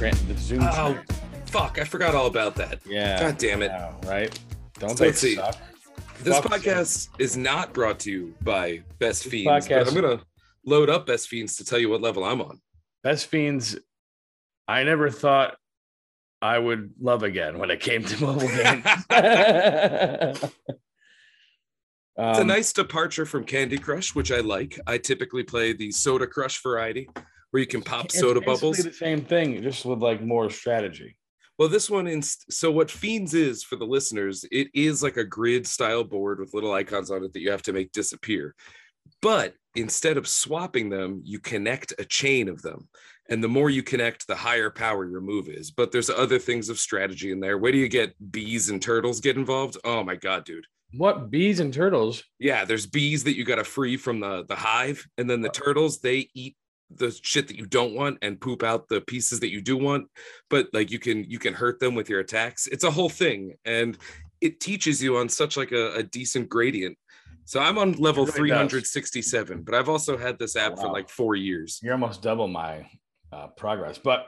the tra- the Zoom. Oh, tra- fuck! I forgot all about that. yeah. God damn it! Know, right? Don't So they let's see. suck? This Fuck podcast is not brought to you by Best This Fiends, but I'm gonna load up Best Fiends to tell you what level I'm on. Best Fiends, I never thought I would love again when it came to mobile games. It's a Um, nice departure from Candy Crush, which I like. I typically play the Soda Crush variety, where you can pop it's soda bubbles. The same thing, just with like more strategy. Well, this one is so what Fiends is for the listeners, it is like a grid style board with little icons on it that you have to make disappear. But instead of swapping them, you connect a chain of them. And the more you connect, the higher power your move is. But there's other things of strategy in there. Where do you get bees and turtles get involved? Oh my god, dude. What bees and turtles? Yeah, there's bees that you got to free from the the hive, and then the turtles they eat the shit that you don't want and poop out the pieces that you do want. But like you can you can hurt them with your attacks. It's a whole thing, and it teaches you on such like a, a decent gradient. So I'm on level really does. 367, but I've also had this app for like four years. You're almost double my uh, progress. But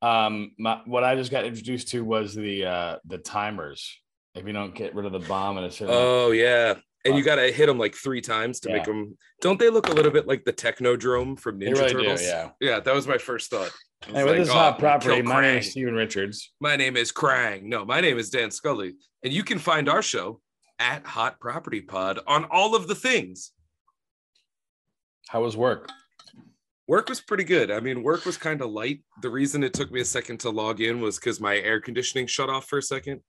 um, my, what I just got introduced to was the uh, the timers. If you don't get rid of the bomb in a certain Oh yeah. And you got to hit them like three times to make them. Don't they look a little bit like the Technodrome from Ninja really Turtles? do, yeah. Yeah, that was my first thought. Was like, this is "Oh, hot property. My name is Stephen Richards. My name is Krang. No, my name is Dan Scully. And you can find our show at Hot Property Pod on all of the things. How was work? Work was pretty good. I mean, work was kind of light. The reason it took me a second to log in was because my air conditioning shut off for a second.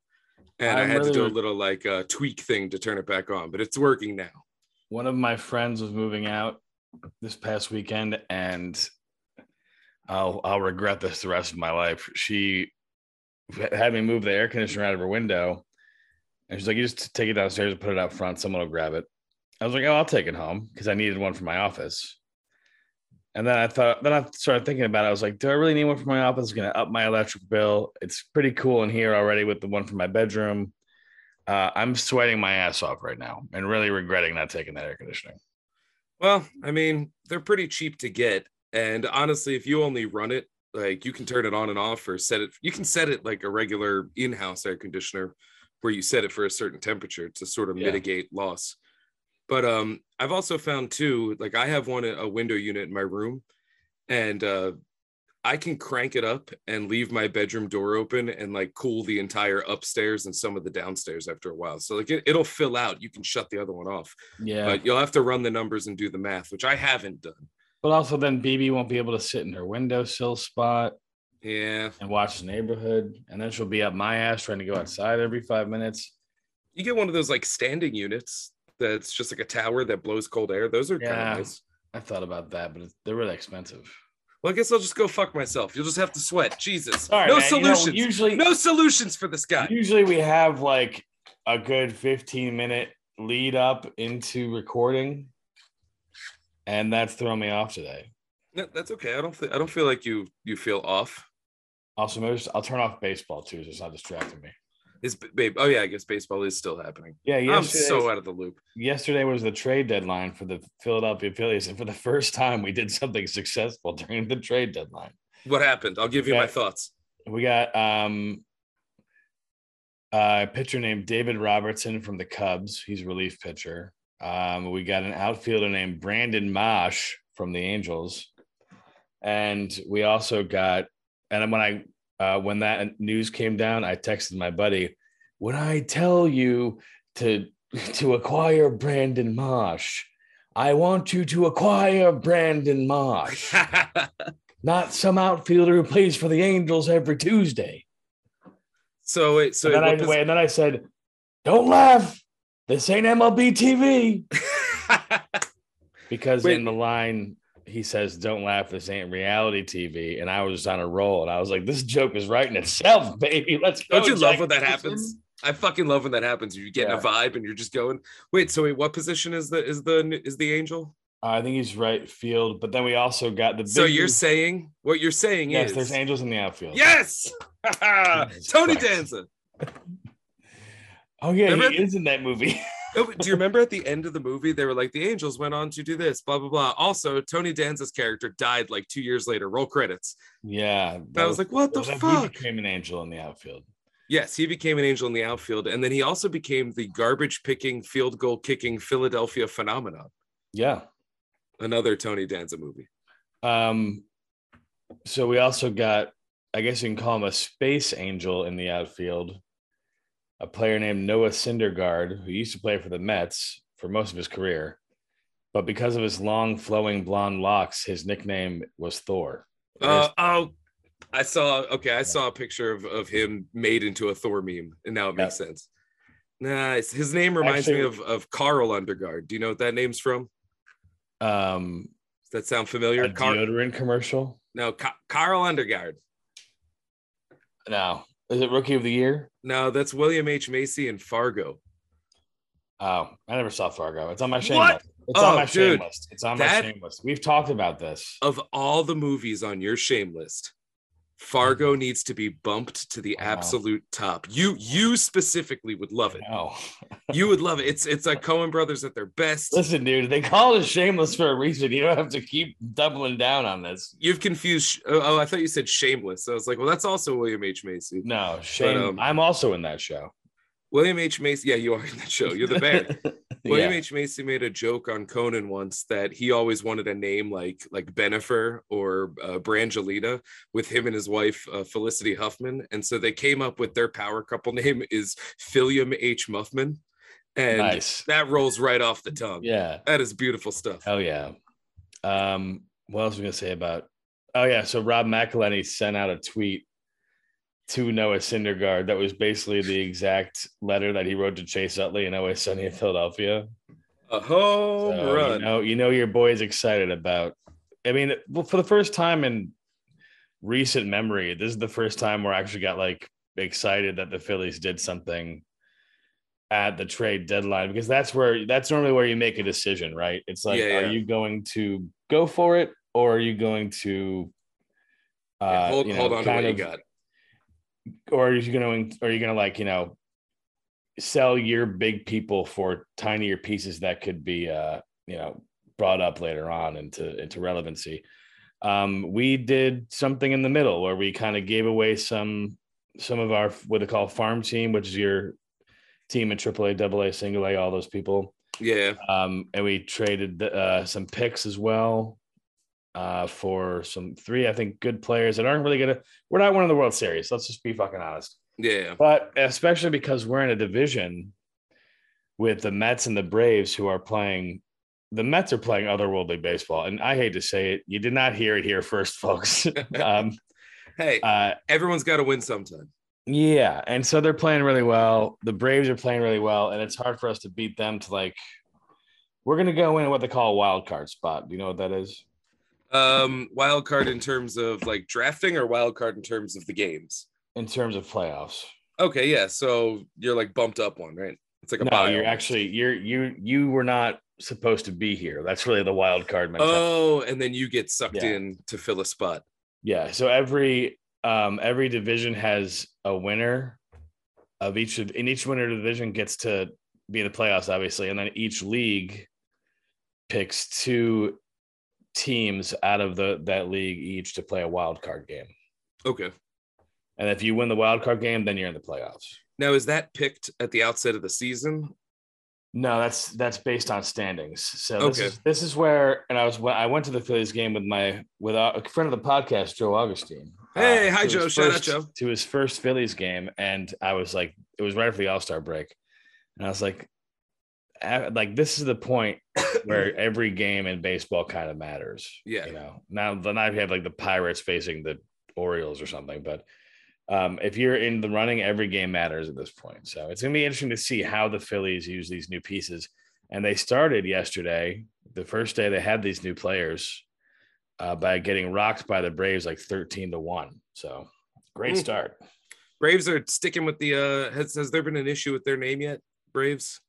And i I'm had to do a little like uh, tweak thing to turn it back on, but it's working now. One of my friends was moving out this past weekend, and I'll I'll regret this the rest of my life. She had me move the air conditioner out of her window, and she's like, "You just take it downstairs and put it out front. Someone will grab it." I was like, "Oh, I'll take it home because I needed one for my office." And then I thought, then I started thinking about it. I was like, "Do I really need one for my office? It's going to up my electric bill. It's pretty cool in here already with the one for my bedroom." Uh, I'm sweating my ass off right now and really regretting not taking that air conditioning. Well, I mean, they're pretty cheap to get. And honestly, if you only run it, like you can turn it on and off or set it, you can set it like a regular in house air conditioner where you set it for a certain temperature to sort of Yeah. mitigate loss. But um, I've also found too, like I have one, a window unit in my room, and uh, I can crank it up and leave my bedroom door open and like cool the entire upstairs and some of the downstairs after a while. So like it, it'll fill out. You can shut the other one off Yeah. but you'll have to run the numbers and do the math, which I haven't done. But also, then BB won't be able to sit in her windowsill spot Yeah, and watch the neighborhood. And then she'll be up my ass trying to go outside every five minutes. you get one of those like standing units that's just like a tower that blows cold air. Those are kind Yeah. of nice. I thought about that, but it's, they're really expensive. Well, I guess I'll just go fuck myself. You'll just have to sweat. Jesus, All right, no man, you know, solutions. usually, no solutions for this guy. usually we have like a good 15 minute lead up into recording. And that's thrown me off today. No, that's okay. I don't. I don't feel like you. You feel off. Also, maybe just- I'll turn off baseball too, so it's not distracting me. Is babe? Oh yeah, I guess baseball is still happening. Yeah, I'm so out of the loop. yesterday was the trade deadline for the Philadelphia Phillies, and for the first time, we did something successful during the trade deadline. What happened? I'll give you my thoughts. We got um, a pitcher named David Robertson from the Cubs. He's a relief pitcher. Um, we got an outfielder named Brandon Marsh from the Angels, and we also got. And when I uh, when that news came down, I texted my buddy. When I tell you to to acquire Brandon Marsh, I want you to acquire Brandon Marsh, not some outfielder who plays for the Angels every Tuesday. so wait. So and, then I, does- wait, and then I said, "Don't laugh. This ain't MLB TV." Because Wait. in the line he says, "Don't laugh. This ain't reality TV." And I was just on a roll, and I was like, "This joke is writing itself, baby. Let's go." Don't you love when that Nicholson." happens? I fucking love when that happens. You're getting Yeah. a vibe and you're just going. Wait, so wait, what position is the is the is the angel? Uh, I think he's right field, but then we also got the. So you're saying what you're saying yes, is there's angels in the outfield. yes, Tony. Danza. Oh yeah, Remember- he is in that movie. Oh, do you remember at the end of the movie they were like the Angels went on to do this, blah blah blah. Also, Tony Danza's character died like two years later. Roll credits. Yeah, I was like, what the was fuck? He became an angel in the outfield. Yes, he became an angel in the outfield, and then he also became the garbage picking, field goal kicking Philadelphia phenomenon. Yeah. Another Tony Danza movie. Um, so we also got, I guess you can call him a space angel in the outfield, a player named Noah Syndergaard, who used to play for the Mets for most of his career. But because of his long, flowing blonde locks, his nickname was Thor. Uh, oh, I saw. Okay, I saw a picture of, of him made into a Thor meme, and now it makes sense. Nice. His name reminds me of of Carl Undergard. Do you know what that name's from? um, Does that sound familiar? a Car- deodorant commercial. no, Ca- Carl Undergard. No, is it Rookie of the Year? No, that's William H Macy and Fargo. Oh, I never saw Fargo. It's on my shame What? list. It's Oh, on my shame dude, list. It's on that- my shame list. We've talked about this. Of all the movies on your shame list, Fargo needs to be bumped to the Wow. absolute top. You you specifically would love it. No. You would love it. It's it's like Coen Brothers at their best. Listen, dude, they call it shameless for a reason. You don't have to keep doubling down on this. You've confused. Oh, oh, I thought you said Shameless. I was like, well, that's also William H Macy. No, shame. um, I'm also in that show. William H Macy. Yeah, you are in that show. You're the bear. William Yeah. H Macy made a joke on Conan once that he always wanted a name like like Bennifer or uh, Brangelina with him and his wife uh, Felicity Huffman, and so they came up with their power couple name is Philium H Muffman, and nice. that rolls right off the tongue. Yeah. that is beautiful stuff. Oh yeah. Um, what else was I gonna say about? Oh yeah. So Rob McElhenney sent out a tweet to Noah Syndergaard that was basically the exact letter that he wrote to Chase Utley in Always Sunny in Philadelphia. A home So, run. You know, you know your boy's excited about. I mean, well, for the first time in recent memory, this is the first time where I actually got like excited that the Phillies did something at the trade deadline because that's where that's normally where you make a decision, right? It's like, Yeah, yeah. are you going to go for it or are you going to uh Yeah, hold you know, hold on to what of- you got. Or are you going to are you going to like you know sell your big people for tinier pieces that could be uh you know brought up later on into into relevancy? Um we did something in the middle where we kind of gave away some some of our what they call farm team which is your team in AAA, double A, single A, all those people. Yeah, um, and we traded uh, some picks as well uh, for some three, I think, good players that aren't really gonna. We're not winning the World Series. Let's just be fucking honest. yeah. But especially because we're in a division with the Mets and the Braves, who are playing. The Mets are playing otherworldly baseball, and I hate to say it, you did not hear it here first, folks. um, Hey, uh, everyone's got to win sometime. yeah, and so they're playing really well. The Braves are playing really well, and it's hard for us to beat them. To like, we're gonna go in what they call a wild card spot. Do you know what that is? Um, wild card in terms of like drafting, or wild card in terms of the games. in terms of playoffs. Okay, yeah. So you're like bumped up one, right? It's like a No, you're actually you're you you were not supposed to be here. That's really the wild card mentality. Oh, and then you get sucked Yeah. in to fill a spot. Yeah. So every um every division has a winner of each of in each winner division gets to be in the playoffs, obviously, and then each league picks two teams out of the that league each to play a wild card game. Okay. And if you win the wild card game, then you're in the playoffs. Now is that picked at the outset of the season? No, that's that's based on standings. So this Okay. is this is where, and I was when I went to the Phillies game with my with a friend of the podcast, Joe Augustine. Hey, uh, hi, Joe. Shout out, Joe. To his first Phillies game, and I was like, it was right after the All Star break, and I was like, like this is the point where every game in baseball kind of matters. Yeah. you know. Now the night we have like the Pirates facing the Orioles or something, but um, if you're in the running, every game matters at this point. So it's going to be interesting to see how the Phillies use these new pieces. And they started yesterday, the first day they had these new players, uh, by getting rocked by the Braves like 13 to 1. So great Mm. start. Braves are sticking with the uh has has there been an issue with their name yet? Braves?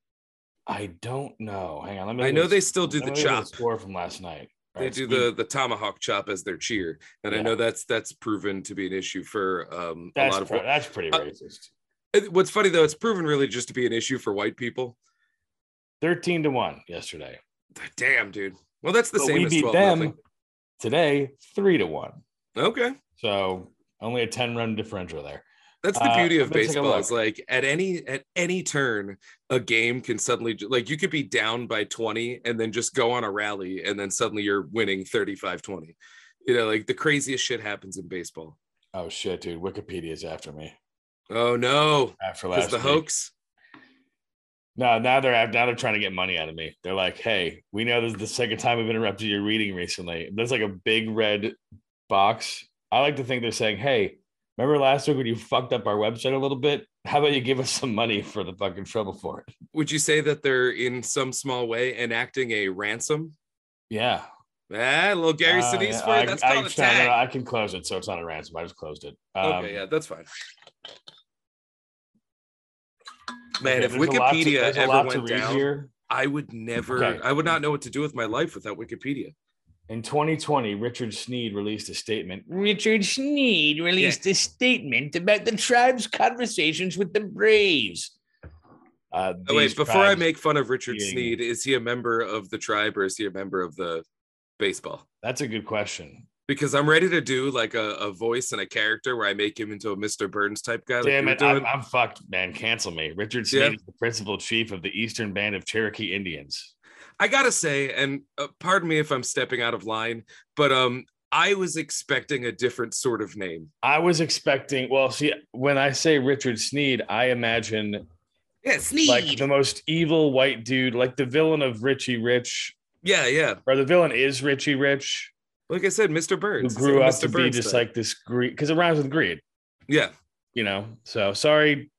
I don't know. Hang on. Let me I know at they still do the chop. score from last night. All They right, do the the tomahawk chop as their cheer, and I know that's that's proven to be an issue for um a That's, lot of. that's pretty uh, racist. It- What's funny though, it's proven really just to be an issue for white people. 13 to 1 yesterday. Damn, dude. Well, that's the But same we as beat 12 them nothing. today 3 to 1. Okay. So only a 10 run differential there. That's the Uh, beauty of take a baseball. Is look. like at any at any turn, a game can suddenly like you could be down by 20 and then just go on a rally and then suddenly you're winning 35-20. You know, like the craziest shit happens in baseball. Oh shit, dude. Wikipedia's after me. Oh no, After last the week. hoax. No, now they're now they're trying to get money out of me. They're like, "Hey, we know this is the second time we've interrupted your reading recently." There's like a big red box. I like to think they're saying, "Hey, remember last week when you fucked up our website a little bit? How about you give us some money for the fucking trouble for it?" Would you say that they're in some small way enacting a ransom? Yeah, Ah, little Gary Uh, Sinise for I, it. That's I, called a no, no, tag. no, I can close it, so it's not a ransom. I just closed it. Um, okay, yeah, that's fine. Man, okay, if a lot to- Wikipedia ever went down, here. I would never, Okay. I would not know what to do with my life without Wikipedia. In 2020, Richard Sneed released a statement. Richard Sneed released a statement about the tribe's conversations with the Braves. Uh, Oh, wait, before I make fun of Richard being- Sneed, is he a member of the tribe or is he a member of the baseball? that's a good question. Because I'm ready to do like a, a voice and a character where I make him into a Mr. Burns type guy. Damn you were it, I'm. I'm fucked, man. Cancel me. Richard Sneed Yeah. is the principal chief of the Eastern Band of Cherokee Indians. I gotta say, and uh, pardon me if I'm stepping out of line, but um, I was expecting a different sort of name. I was expecting. Well, see, when I say Richard Sneed, I imagine Yeah, Sneed. like the most evil white dude, like the villain of Richie Rich, yeah, yeah. or the villain is Richie Rich, Like I said, Mr. Birds who grew like up Mr. to be just style. like this greed, because it rhymes with greed. yeah. you know. So sorry,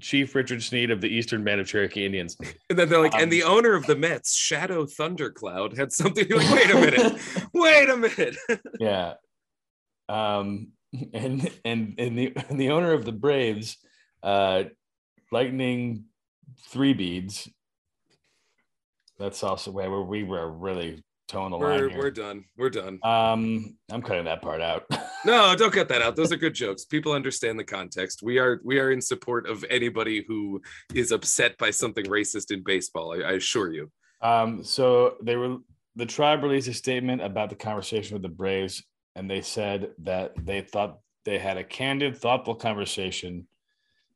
Chief Richard Sneed of the Eastern Band of Cherokee Indians. And then they're like, Um, and the owner of the Mets, Shadow Thundercloud, had something like, wait a minute, wait a minute. yeah. Um, and and and the and the owner of the Braves, uh, Lightning Three Beads. That's also where we were really towing the we're, here. we're done. We're done. um, I'm cutting that part out. No, don't cut that out. Those are good jokes. People understand the context. We are we are in support of anybody who is upset by something racist in baseball. I, I assure you. Um, so they were the tribe released a statement about the conversation with the Braves, and they said that they thought they had a candid, thoughtful conversation,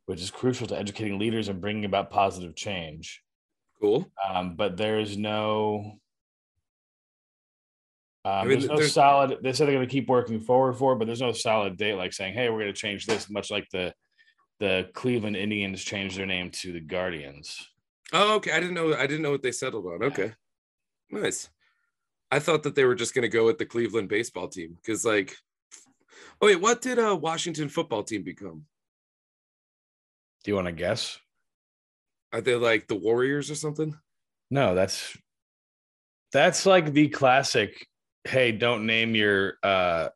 which is crucial to educating leaders and bringing about positive change. Cool. Um, but there is no. Um, mean, there's no there's- solid. They said they're going to keep working forward for, it, but there's no solid date like saying, "Hey, we're going to change this." Much like the the Cleveland Indians changed their name to the Guardians. Oh, okay. I didn't know. I didn't know what they settled on. Okay, nice. I thought that they were just going to go with the Cleveland baseball team because, like, oh wait, what did a Washington football team become? Do you want to guess? Are they like the Warriors or something? No, that's that's like the classic. Hey, don't name your uh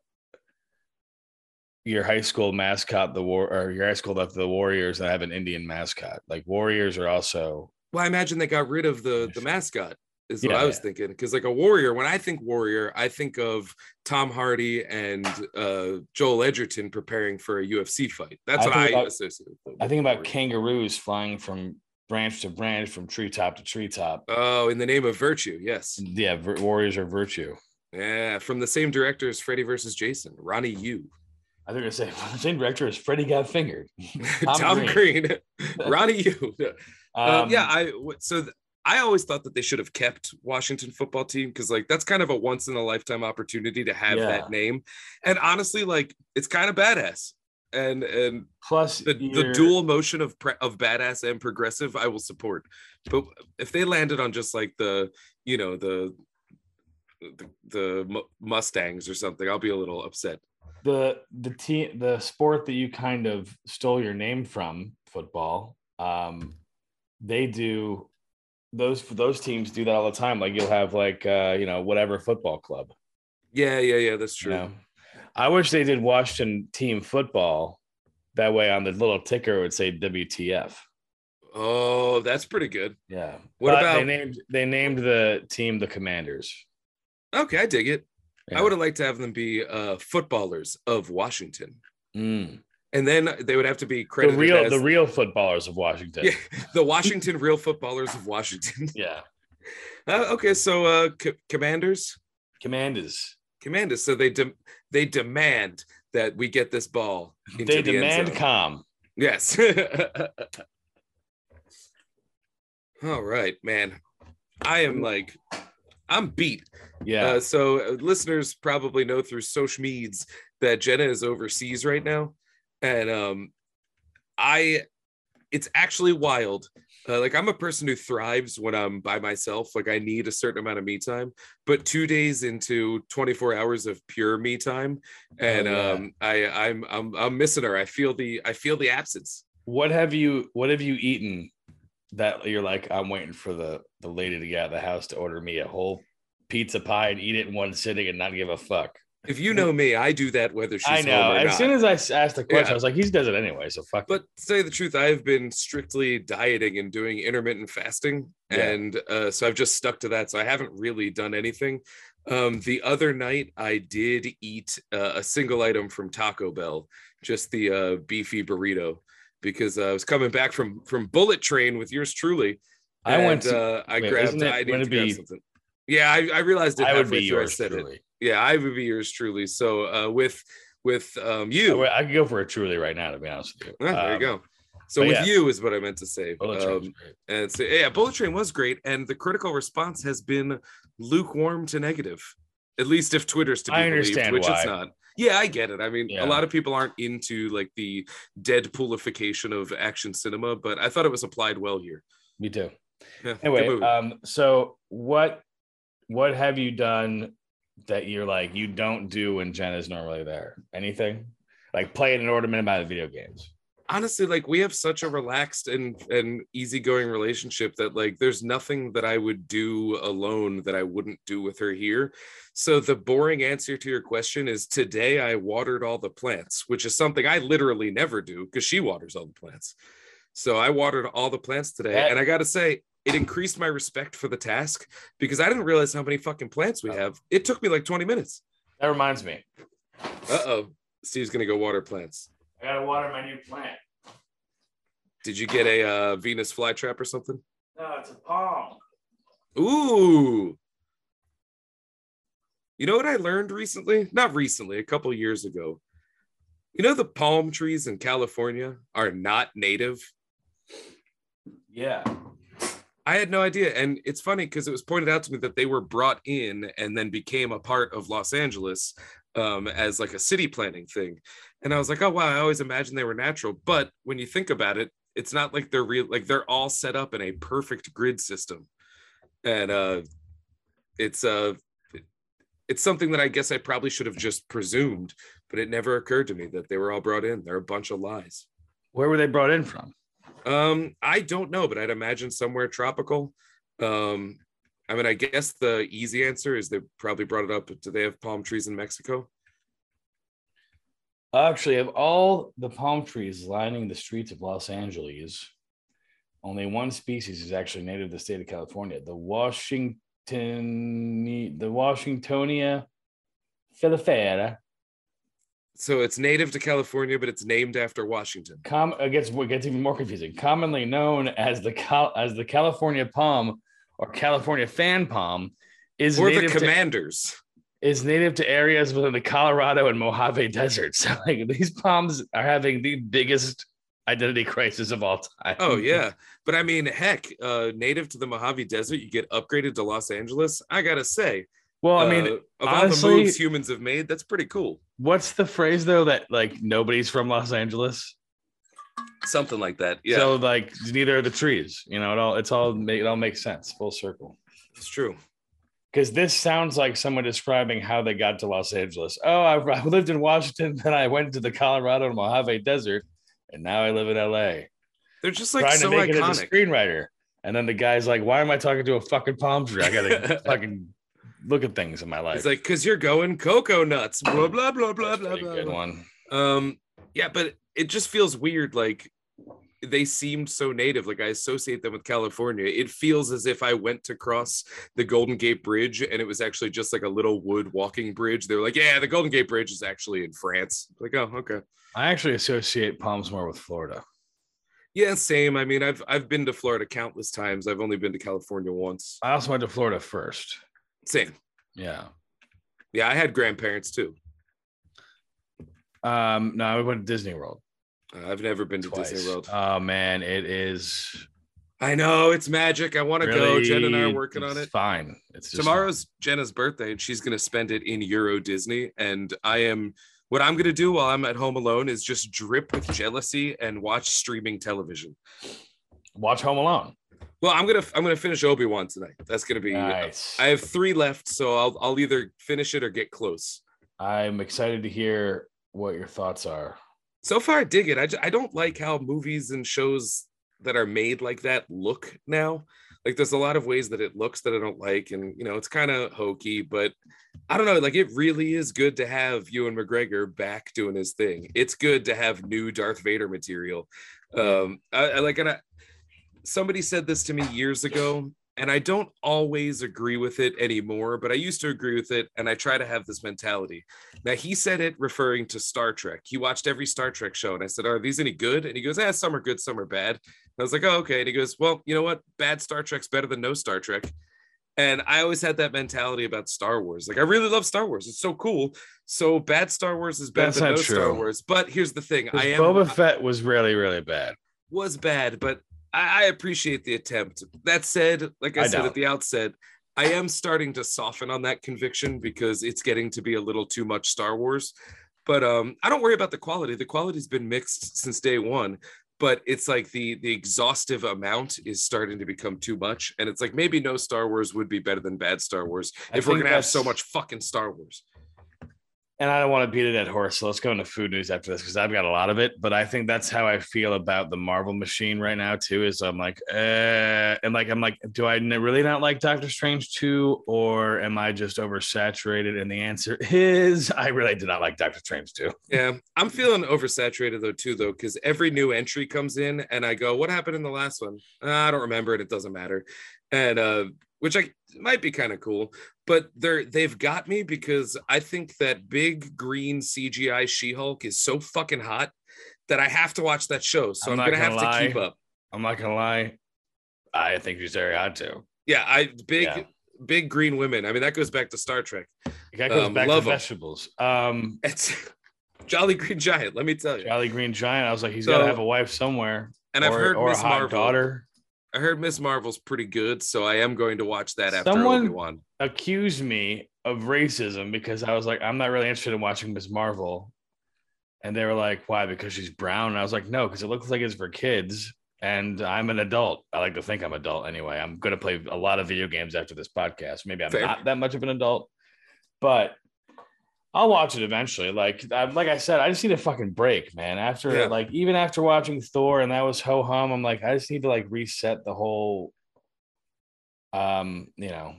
your high school mascot the war or your high school the, the Warriors and have an Indian mascot. Like Warriors are also Well, I imagine they got rid of the the mascot. Is what Yeah, I was yeah. thinking. Because like a warrior, when I think warrior, I think of Tom Hardy and uh, Joel Edgerton preparing for a UFC fight. That's I what I about- associate. With I think about warrior. kangaroos flying from branch to branch, from treetop to treetop. Oh, in the name of virtue, yes. Yeah, vir- Warriors are virtue. Yeah, from the same director as Freddy versus Jason, Ronnie Yu. I think I say the same director as Freddie got fingered. Tom, Tom Green, Ronnie Yu. Um, Um, yeah, I so th- I always thought that they should have kept Washington football team because like that's kind of a once in a lifetime opportunity to have Yeah. that name, and honestly, like it's kind of badass. And and plus the, the dual motion of pre- of badass and progressive, I will support. But if they landed on just like the you know the the, the Mustangs or something, I'll be a little upset. the the team the sport that you kind of stole your name from football um they do those those teams do that all the time like you'll have like uh you know whatever football club Yeah, yeah, yeah. That's you true. know i wish they did washington team football that way on the little ticker it would say wtf Oh, that's pretty good. yeah What But about- they named they named the team the commanders Okay, I dig it. Yeah. I would have liked to have them be uh, footballers of Washington. Mm. and then they would have to be The real as the real footballers of Washington. Yeah. the Washington Real Footballers of Washington. Yeah. Uh, okay, so uh, c- commanders, Commanders. commanders. So they de- they demand that we get this ball. They the demand calm. Yes. All right, man. I am like, I'm beat. Yeah. Uh, so uh, listeners probably know through social meds that Jenna is overseas right now, and um, I, it's actually wild. Uh, like I'm a person who thrives when I'm by myself. Like I need a certain amount of me time. But two days into 24 hours of pure me time, and Oh, yeah. um, I I'm I'm I'm missing her. I feel the I feel the absence. what have you what have you eaten that you're like, I'm waiting for the the lady to get out of the house to order me a whole pizza pie and eat it in one sitting and not give a fuck. If you know me, I do that whether she's I know. As not. soon as I asked the question, Yeah. I was like, he does it anyway, so fuck. But to tell you the truth, I've been strictly dieting and doing intermittent fasting, Yeah. and uh, so I've just stuck to that. So I haven't really done anything. Um, the other night, I did eat uh, a single item from Taco Bell, just the uh, beefy burrito, because I was coming back from from Bullet Train with yours truly. I went to- uh, I wait, grabbed. it- I needed to grab be- something. Yeah, I, I realized it. I would be through I yours said it. truly. Yeah, I would be yours truly. So uh, with with um, you, would- I could go for a truly right now, to be honest with you. Ah, there you Um, go. So with yeah. you is what I meant to say. Bullet Um, and so yeah, Bullet Train was great, and the critical response has been lukewarm to negative. At least if Twitter's to be I believed, which why. it's not. Yeah, I get it. I mean, Yeah. a lot of people aren't into like the Deadpoolification of action cinema, but I thought it was applied well here. Me too. Yeah, Anyway, um, so what what have you done that you're like you don't do when Jen is normally there? Anything? Like play an amount of video games. Honestly like we have such a relaxed and and easygoing relationship that like there's nothing that i would do alone that i wouldn't do with her here. So the boring answer to your question is today i watered all the plants which is something i literally never do because she waters all the plants. So i watered all the plants today That- and i gotta say it increased my respect for the task because i didn't realize how many fucking plants we oh. have. It took me like 20 minutes. That reminds me. uh-oh. Steve's gonna go water plants I gotta water my new plant. did you get a uh, venus flytrap or something No, it's a palm. Ooh. You know what I learned recently? Not recently, a couple years ago. You know the palm trees in California are not native. Yeah. I had no idea. And it's funny because it was pointed out to me that they were brought in and then became a part of Los Angeles um, as like a city planning thing. And I was like, oh, wow, I always imagined they were natural. But when you think about it, it's not like they're real, like they're all set up in a perfect grid system. And uh, it's uh, it's something that I guess I probably should have just presumed, but it never occurred to me that they were all brought in. They're a bunch of lies. Where were they brought in from? Um, I don't know, but I'd imagine somewhere tropical. Um, I mean, I guess the easy answer is they probably brought it up. Do they have palm trees in Mexico? Actually, of all the palm trees lining the streets of Los Angeles, only one species is actually native to the state of California. The Washington, the Washingtonia filifera. So it's native to California, but it's named after Washington. Com- it gets what gets even more confusing. Commonly known as the Cal- as the California palm or California fan palm, is Or the native to commanders. is native to areas within the Colorado and Mojave deserts. So like these palms are having the biggest identity crisis of all time. Oh yeah, but I mean, heck, uh, native to the Mojave Desert, you get upgraded to Los Angeles. I gotta say, Well, I mean, uh, of all honestly- the moves humans have made, that's pretty cool. what's the phrase though that like nobody's from Los Angeles? Something like that. Yeah, So like neither are the trees. You know, it all it's all it all makes sense, full circle. it's true. Because this sounds like someone describing how they got to Los Angeles. Oh, I, I lived in Washington, then I went to the Colorado and Mojave Desert, and now I live in LA. They're just like trying so to make it as a iconic. screenwriter. And then the guy's like, "Why am I talking to a fucking palm tree? I gotta fucking look at things in my life." It's like because you're going cocoa nuts. Blah blah blah blah That's blah blah. good blah. one. Um, yeah, but it just feels weird. Like they seemed so native. Like I associate them with California. It feels as if I went to cross the Golden Gate Bridge and it was actually just like a little wood walking bridge. They were like, yeah, the Golden Gate Bridge is actually in France. Like, oh, okay. I actually associate Palms more with Florida. Yeah, same. I mean, I've I've been to Florida countless times. I've only been to California once. I also went to Florida first. Same. Yeah. Yeah, I had grandparents too. Um, no, I went to Disney World. Uh, I've never been to twice. Disney World. Oh man, it is I know it's magic. I want to go. Jen and I are working on it. Fine. It's just Tomorrow's Jenna's birthday, and she's gonna spend it in Euro Disney. And I am what I'm gonna do while I'm at home alone is just drip with jealousy and watch streaming television. watch Home Alone. Well, I'm gonna I'm gonna finish Obi Wan tonight. That's gonna be. Nice. I have three left, so I'll I'll either finish it or get close. I'm excited to hear what your thoughts are. So far, I dig it. I, ju- I don't like how movies and shows that are made like that look now. Like, there's a lot of ways that it looks that I don't like, and you know, it's kind of hokey. But I don't know. Like, it really is good to have Ewan McGregor back doing his thing. It's good to have new Darth Vader material. Um, I, I like, and I, somebody said this to me years ago, and I don't always agree with it anymore, but I used to agree with it, and I try to have this mentality. Now he said it referring to Star Trek. He watched every Star Trek show, and I said, "Are these any good?" And he goes, "Ah, some are good, some are bad." And I was like, "Oh, okay." And he goes, "Well, you know what? Bad Star Trek's better than no Star Trek." And I always had that mentality about Star Wars. Like I really love Star Wars; it's so cool. So bad Star Wars is better That's than no Star. Wars. But here's the thing: I am Boba Fett was really, really bad. was bad, but I, I appreciate the attempt. That said, like I, I said at the outset, I am starting to soften on that conviction because it's getting to be a little too much Star Wars. But um, I don't worry about the quality. The quality's been mixed since day one. But it's like the the exhaustive amount is starting to become too much, and it's like maybe no Star Wars would be better than bad Star Wars I if we're gonna have so much fucking Star Wars. And I don't want to beat a dead horse. So let's go into food news after this because I've got a lot of it. But I think that's how I feel about the Marvel machine right now too. Is I'm like, uh, and like I'm like, do I really not like Doctor Strange two, or am I just oversaturated? And the answer is, I really did not like Doctor Strange two. Yeah, I'm feeling oversaturated though too, though, because every new entry comes in and I go, "What happened in the last one? "Ah, I don't remember it. It doesn't matter," and uh, which I might be kind of cool, but they're they've got me because I think that big green CGI She-Hulk is so fucking hot that I have to watch that show. So I'm I'm, not gonna have gonna keep up. I'm not gonna lie, I think she's very hot too. Yeah, I big Yeah. big green women. I mean, that goes back to Star Trek. That goes Um, back to love 'em. vegetables. Um, It's Jolly Green Giant. Let me tell you. Jolly Green Giant. I was like, he's So- got to have a wife somewhere, And I've heard or Miss a hot Marvel. daughter. I heard Miss Marvel's pretty good, so I am going to watch that after Someone- Obi Wan. accused me of racism because I was like, I'm not really interested in watching Miss Marvel. And they were like, why? Because she's brown. And I was like, no, because it looks like it's for kids. And I'm an adult. I like to think I'm adult anyway. I'm going to play a lot of video games after this podcast. Maybe I'm Fair. not that much of an adult, but I'll watch it eventually. Like, I, like I said, I just need a fucking break, man. After Yeah. like, even after watching Thor and that was ho hum, I'm like, I just need to like reset the whole, um, you know,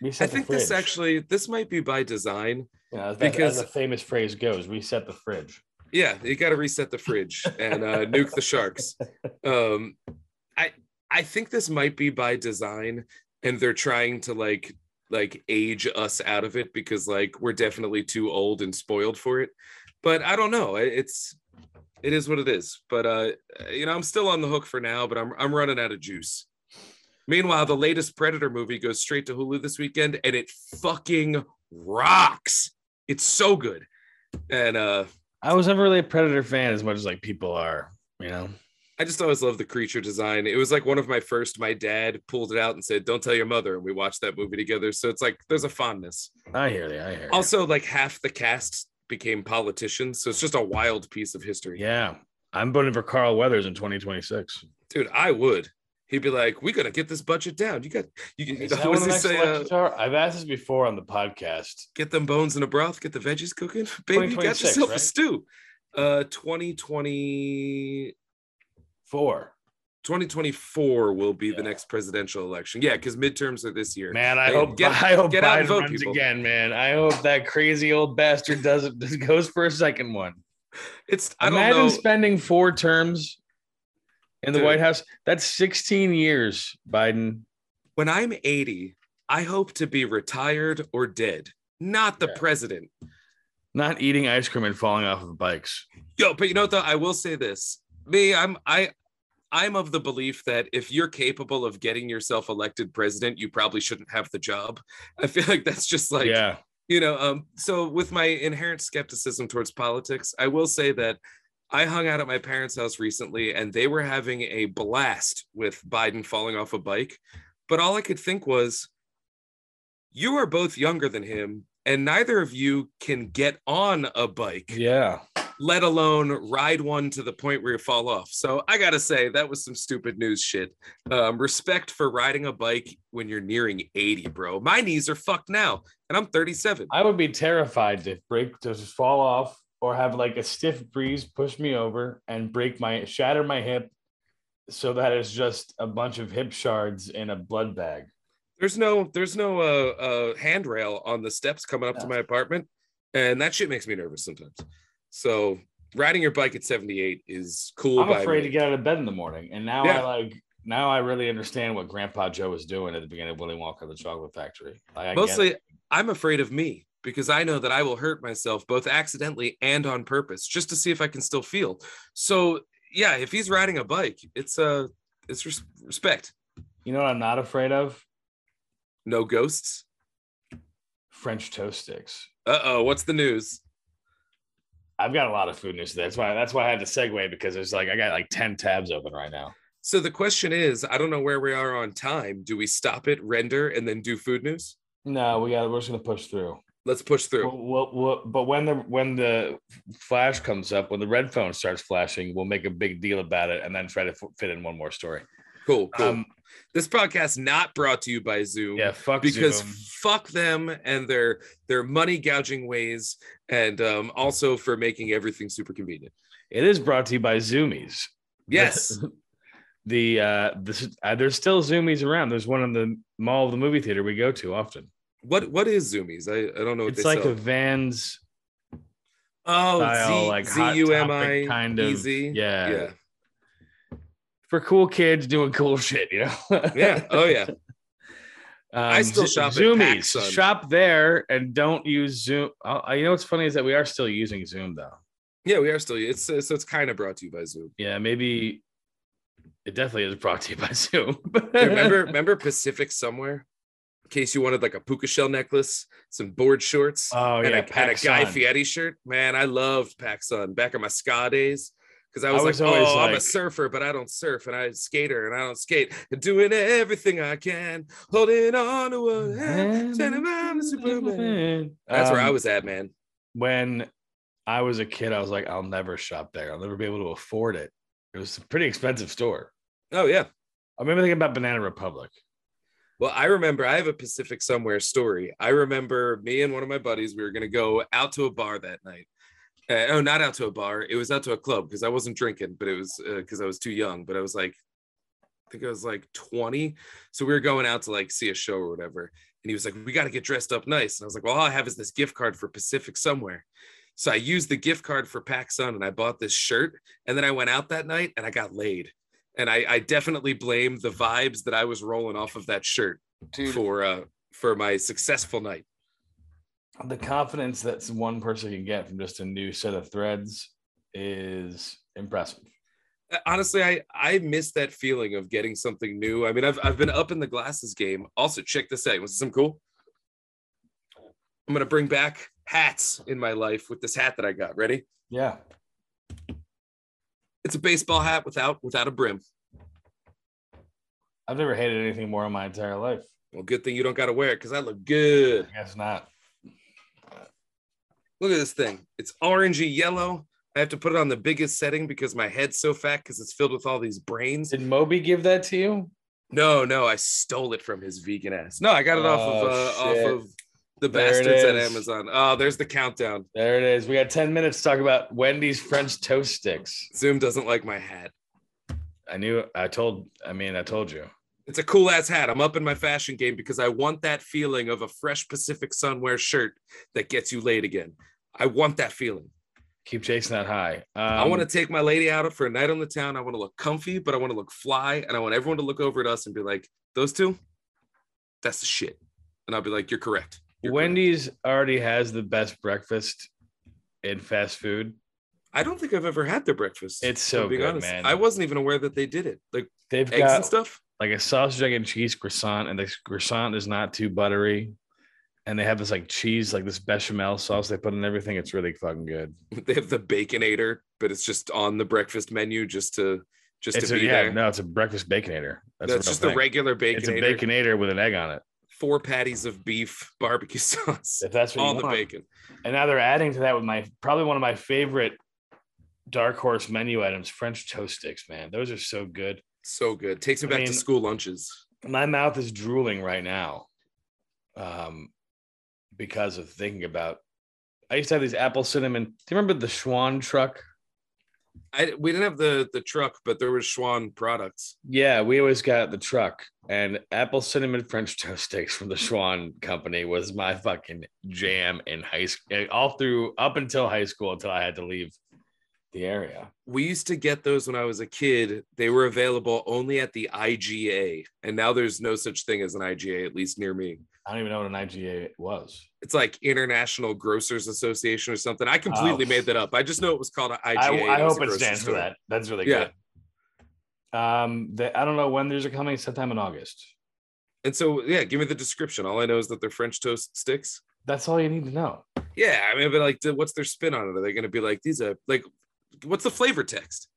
reset I think the this actually this might be by design. As, Because- as the famous phrase goes, reset the fridge. Yeah, you got to reset the fridge and uh, nuke the sharks. Um, I I think this might be by design, and they're trying to like like age us out of it because like we're definitely too old and spoiled for it. But I don't know. It's it is what it is. But uh, you know, I'm still on the hook for now. But I'm I'm running out of juice. Meanwhile, the latest Predator movie goes straight to Hulu this weekend, and it fucking rocks. It's so good. And uh, I was never really a Predator fan as much as like people are, you know. I just always loved the creature design. It was like one of my first. My dad pulled it out and said, "Don't tell your mother," and we watched that movie together. So it's like there's a fondness. I hear you. I hear you. Also, like half the cast became politicians, so it's just a wild piece of history. yeah, I'm voting for Carl Weathers in 2026. Dude, I would. He'd be like, "We gotta get this budget down. You got you can. Is What that when does the he say? Uh. I've asked this before on the podcast. get them bones in a broth. Get the veggies cooking, baby. You got 2026, yourself a stew." Uh, 2020. Four. 2024 will be the next presidential election. Yeah, because midterms are this year. Man, I hope get- I hope get out Biden and vote, runs people. again, man. I hope that crazy old bastard doesn't goes for a second one. It's I don't Imagine spending four terms in the Dude. White House. That's 16 years, Biden. When I'm 80, I hope to be retired or dead, not the Yeah. president. Not eating ice cream and falling off of bikes. Yo, but you know what though? I will say this. Me, I'm I I'm of the belief that if you're capable of getting yourself elected president, you probably shouldn't have the job. I feel like that's just like yeah. you know um so with my inherent skepticism towards politics i will say that i hung out at my parents house recently and they were having a blast with biden falling off a bike but all i could think was you are both younger than him and neither of you can get on a bike Yeah. Let alone ride one to the point where you fall off. So i gotta say that was some stupid news shit. Um, respect for riding a bike when you're nearing 80 bro. My knees are fucked now and i'm 37 I would be terrified to break, to just fall off or have like a stiff breeze push me over and break my, shatter my hip so that it's just a bunch of hip shards in a blood bag. There's no there's no uh, uh handrail on the steps coming up to my apartment, and that shit makes me nervous sometimes. So riding your bike at 78 is cool. I'm afraid me. to get out of bed in the morning. And now Yeah. I like, now I really understand what Grandpa Joe was doing at the beginning of Willy Wonka the Chocolate Factory. Like, I Mostly. I'm afraid of me because I know that I will hurt myself both accidentally and on purpose just to see if I can still feel. So yeah, if he's riding a bike, it's uh it's res- respect. you know what I'm not afraid of? No ghosts. French toast sticks. Uh oh, what's the news? I've got a lot of food news today. That's why that's why I had to segue because there's like I got like 10 tabs open right now. So the question is, I don't know where we are on time. Do we stop it, render, and then do food news? No, we got we're just gonna push through. Let's push through. We'll, we'll, we'll- but when the when the flash comes up, when the red phone starts flashing, we'll make a big deal about it and then try to f- fit in one more story. Cool, cool. Um, this podcast not brought to you by Zoom. yeah, fuck because Zoom. fuck them and their their money gouging ways, and um, also for making everything super convenient. It is brought to you by Zumiez. Yes, the uh, this, uh there's still Zumiez around. There's one in the mall of the movie theater we go to often. what what is Zumiez? I, I don't know what It's like sell. a Vans oh style, Z, like hot Z U M topic I kind of easy. yeah, yeah, for cool kids doing cool shit, you know. yeah. Oh yeah. Um, I still shop at Zumiez. PacSun. Shop there and don't use Zoom. Uh, you know what's funny is that we are still using Zoom though. Yeah, we are still. It's uh, so it's kind of brought to you by Zoom. Yeah, maybe it definitely is brought to you by Zoom. Remember remember Pacific somewhere? In case you wanted like a puka shell necklace, some board shorts, Oh and, yeah, a, and a Guy. Fieri shirt. Man, I loved PacSun back in my ska days. Because I I was, was like, oh, I'm a surfer, but I don't surf, and I skater, and I don't skate, and doing everything I can, holding on to Sending man to Superman. That's where I Um, was at, man. when I was a kid. I was like, I'll never shop there. I'll never be able to afford it. It was a pretty expensive store. Oh yeah. I remember thinking about Banana Republic. Well, I remember I have a Pacific somewhere story. I remember me and one of my buddies, we were going to go out to a bar that night. Uh, oh, not out to a bar. It was out to a club because I wasn't drinking, but it was because I was too young. But I was like, I think I was like 20. So we were going out to like see a show or whatever. And he was like, We got to get dressed up nice. And I was like, Well, all I have is this gift card for Pacific somewhere. So I used the gift card for PacSun and I bought this shirt. And then I went out that night and I got laid. And I, I definitely blame the vibes that I was rolling off of that shirt for uh for my successful night. The confidence that one person can get from just a new set of threads is impressive. Honestly, I I miss that feeling of getting something new. I mean, I've I've been up in the glasses game. Also, check this out. Was some cool? I'm gonna bring back hats in my life with this hat that I got. Ready? Yeah. It's a baseball hat without without a brim. I've never hated anything more in my entire life. Well, good thing you don't got to wear it because I look good. I guess not. Look at this thing. It's orangey yellow. I have to put it on the biggest setting because my head's so fat because it's filled with all these brains. Did Moby give that to you? No, no, I stole it from his vegan ass. No, I got it off of Oh, uh, off of the There bastards at. Amazon. Oh, there's the countdown. There it is. We got 10 minutes to talk about Wendy's French toast sticks. Zoom doesn't like my hat. I knew I told I mean I told you. It's a cool ass hat. I'm up in my fashion game because I want that feeling of a fresh Pacific Sunwear shirt that gets you laid again. I want that feeling. Keep chasing that high. Um, I want to take my lady out for a night on the town. I want to look comfy, but I want to look fly, and I want everyone to look over at us and be like, "Those two, that's the shit." And I'll be like, "You're correct." You're correct." Wendy's already has the best breakfast in fast food. I don't think I've ever had their breakfast. It's so good, honest. man. I wasn't even aware that they did it. Like They've eggs got and stuff. Like a sausage, egg, and cheese croissant, and the croissant is not too buttery. And they have this like cheese, like this bechamel sauce they put in everything. It's really fucking good. They have the baconator, but it's just on the breakfast menu just to just It's to a, be yeah, there. no, it's a breakfast baconator. That's, That's, just thing. a regular It's a baconator. baconator with an egg on it. Four patties of beef, barbecue sauce If that's what you the want. bacon. And now they're adding to that with my probably one of my favorite dark horse menu items, French toast sticks. Man, those are so good. So good. Takes me I back mean- to school lunches. My mouth is drooling right now, um, because of thinking about. I used to have these apple cinnamon. Do you remember the Schwan truck? I we didn't have the the truck, but there was Schwan products. Yeah, we always got the truck and apple cinnamon French toast sticks from the Schwan company was my fucking jam in high school, all through up until high school until I had to leave the area. We used to get those when I was a kid. They were available only at the IGA, and now there's no such thing as an IGA, at least near me. I don't even know what an IGA was. It's like International Grocers Association or something. I completely Oh. made that up. I just know it was called an IGA. I, I hope it stands for that. That's really Yeah. good. Um, I don't know when these are coming. Sometime in August. And so, yeah, give me the description. All I know is that they're French toast sticks. That's all you need to know. Yeah, I mean, but like, what's their spin on it? Are they going to be like these are like, what's the flavor text?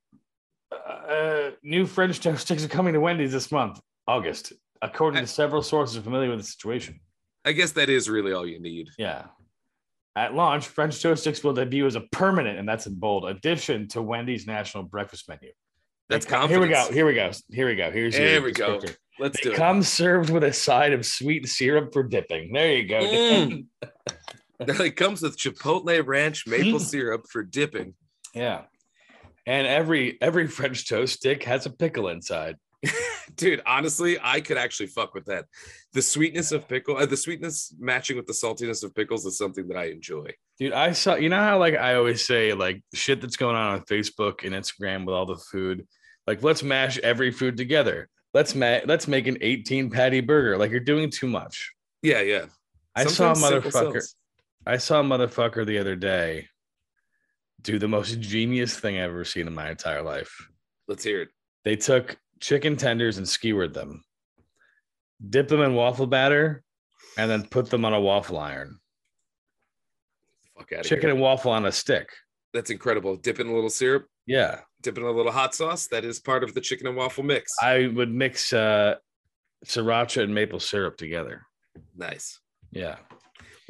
Uh, new French toast sticks are coming to Wendy's this month, August, according to several sources familiar with the situation. I guess that is really all you need. Yeah. At launch, French toast sticks will debut as a permanent, and that's in bold, addition to Wendy's national breakfast menu. That's They come- Here we go. Here we go. Here we go. Here's your we go. Let's They do it. come served with a side of sweet syrup for dipping. There you go. Mm. it comes with Chipotle ranch maple syrup for dipping. Yeah. And every every French toast stick has a pickle inside. Dude, honestly, I could actually fuck with that. The sweetness of pickle, uh, the sweetness matching with the saltiness of pickles is something that I enjoy. Dude, I saw you know how like I always say like shit that's going on on Facebook and Instagram with all the food. Like let's mash every food together. Let's ma- let's make an 18 patty burger. Like you're doing too much. Yeah, yeah. I saw a motherfucker. I saw a motherfucker the other day do the most genius thing I've ever seen in my entire life. Let's hear it. They took chicken tenders and skewered them, dipped them in waffle batter, and then put them on a waffle iron. Fuck out of Chicken here. and waffle on a stick. That's incredible. Dip in a little syrup, Yeah. dip in a little hot sauce. That is part of the chicken and waffle mix. I would mix uh, sriracha and maple syrup together. nice. Yeah.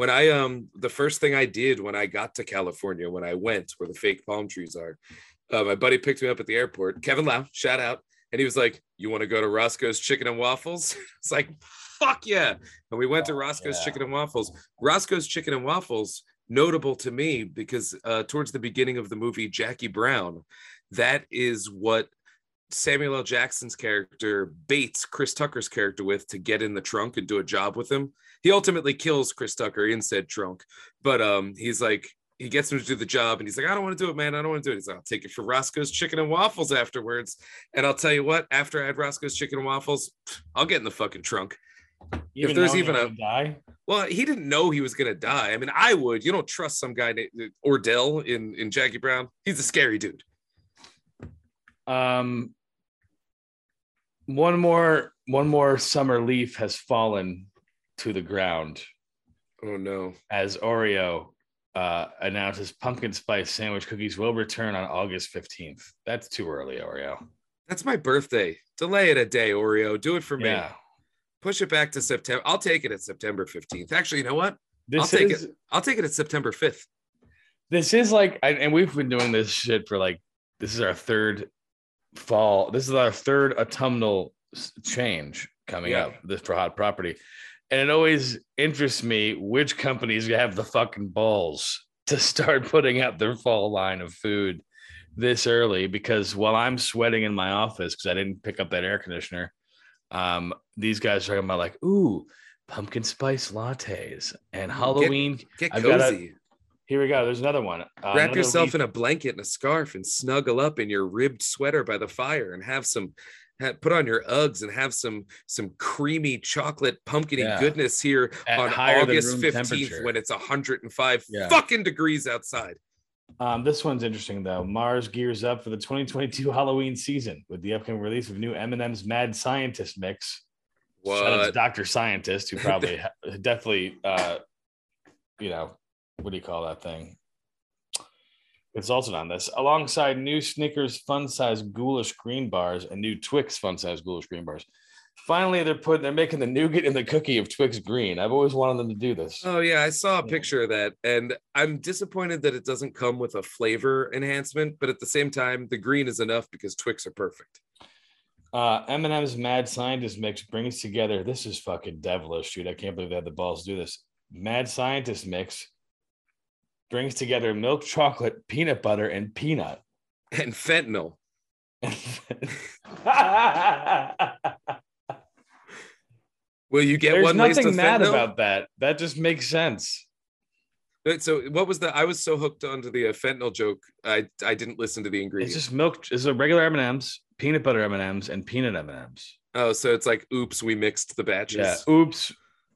When I um the first thing I did when I got to California, when I went where the fake palm trees are, uh, my buddy picked me up at the airport. Kevin Lau, shout out, and he was like, "You want to go to Roscoe's Chicken and Waffles?" it's like, "Fuck yeah!" And we went to Roscoe's yeah. Chicken and Waffles. Roscoe's Chicken and Waffles notable to me because uh, towards the beginning of the movie Jackie Brown, that is what Samuel L. Jackson's character baits Chris Tucker's character with to get in the trunk and do a job with him. He ultimately kills Chris Tucker in said trunk, but um, he's like, he gets him to do the job, and he's like, I don't want to do it, man. I don't want to do it. He's like, I'll take it for Roscoe's Chicken and Waffles afterwards. And I'll tell you what, after I had Roscoe's Chicken and Waffles, I'll get in the fucking trunk. Even there's even a- die. Well, he didn't know he was gonna die. I mean, I would. You don't trust some guy named Ordell in in Jackie Brown. He's a scary dude. Um, one more, one more summer leaf has fallen to the ground Oh no. as Oreo uh, announces pumpkin spice sandwich cookies will return on August 15th. That's too early, Oreo. That's my birthday. Delay it a day, Oreo. Do it for me. Yeah. Push it back to September. I'll take it at September 15th. Actually, you know what? This I'll take is I'll take it at September 5th. this is like I- and we've been doing this shit for like this is our third fall. This is our third autumnal change coming Yeah. up this for hot property. And it always interests me which companies have the fucking balls to start putting out their fall line of food this early because while I'm sweating in my office because I didn't pick up that air conditioner, um, these guys are talking about like, ooh, pumpkin spice lattes and Halloween. Get I've got a- cozy. Here we go. There's another one. Uh, Wrap another yourself leaf- in a blanket and a scarf and snuggle up in your ribbed sweater by the fire and have some put on your Uggs and have some some creamy chocolate pumpkiny Yeah. goodness here At on August 15th when it's 105 Yeah. fucking degrees outside. Um, this one's interesting though. Mars gears up for the 2022 Halloween season with the upcoming release of new M&M's Mad Scientist mix. Shout out to What? Dr. Scientist, who probably definitely, uh, you know, what do you call that thing? Consulted on this, alongside new Snickers fun size ghoulish green bars and new Twix fun size ghoulish green bars. Finally, they're putting they're making the nougat in the cookie of Twix green. I've always wanted them to do this. Oh yeah, I saw a picture of that, and I'm disappointed that it doesn't come with a flavor enhancement. But at the same time, the green is enough because Twix are perfect. Uh, M&M's Mad Scientist mix brings together. This is fucking devilish, dude. I can't believe they had the balls to do this. Mad Scientist mix brings together milk chocolate, peanut butter, and peanut. And fentanyl. Will you get There's one laced nothing mad fentanyl? about that. That just makes sense. So what was the? I was so hooked onto the uh, fentanyl joke, I I didn't listen to the ingredients. It's just milk. It's a regular M&M's, peanut butter M&M's, and peanut M&M's. oh, so it's like, oops, we mixed the batches. Yeah. Oops.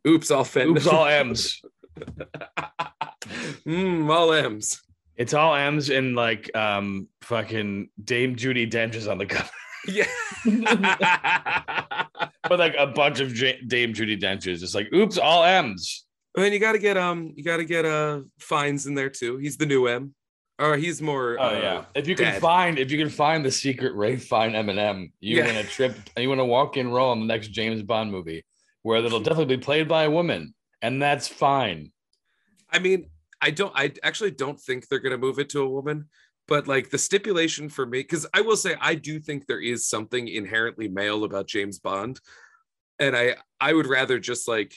Oops, all fentanyl. Oops. All M's. mm, all M's. It's all M's and like um fucking Dame Judi Dench is on the cover. Yeah. But like a bunch of J- Dame Judi Denches. It's like, oops, all M's. I mean, you got to get um, you got to get uh, Fiennes in there too. He's the new M, or he's more. Oh uh, yeah. If you can find, if you can find the secret Ralph Fiennes M&M, you Yeah. win a trip. You win a walk-in role in the next James Bond movie, where it'll definitely be played by a woman, and that's fine. I mean, I don't. I actually don't think they're gonna move it to a woman. But like the stipulation for me, because I will say I do think there is something inherently male about James Bond, and I I would rather just like,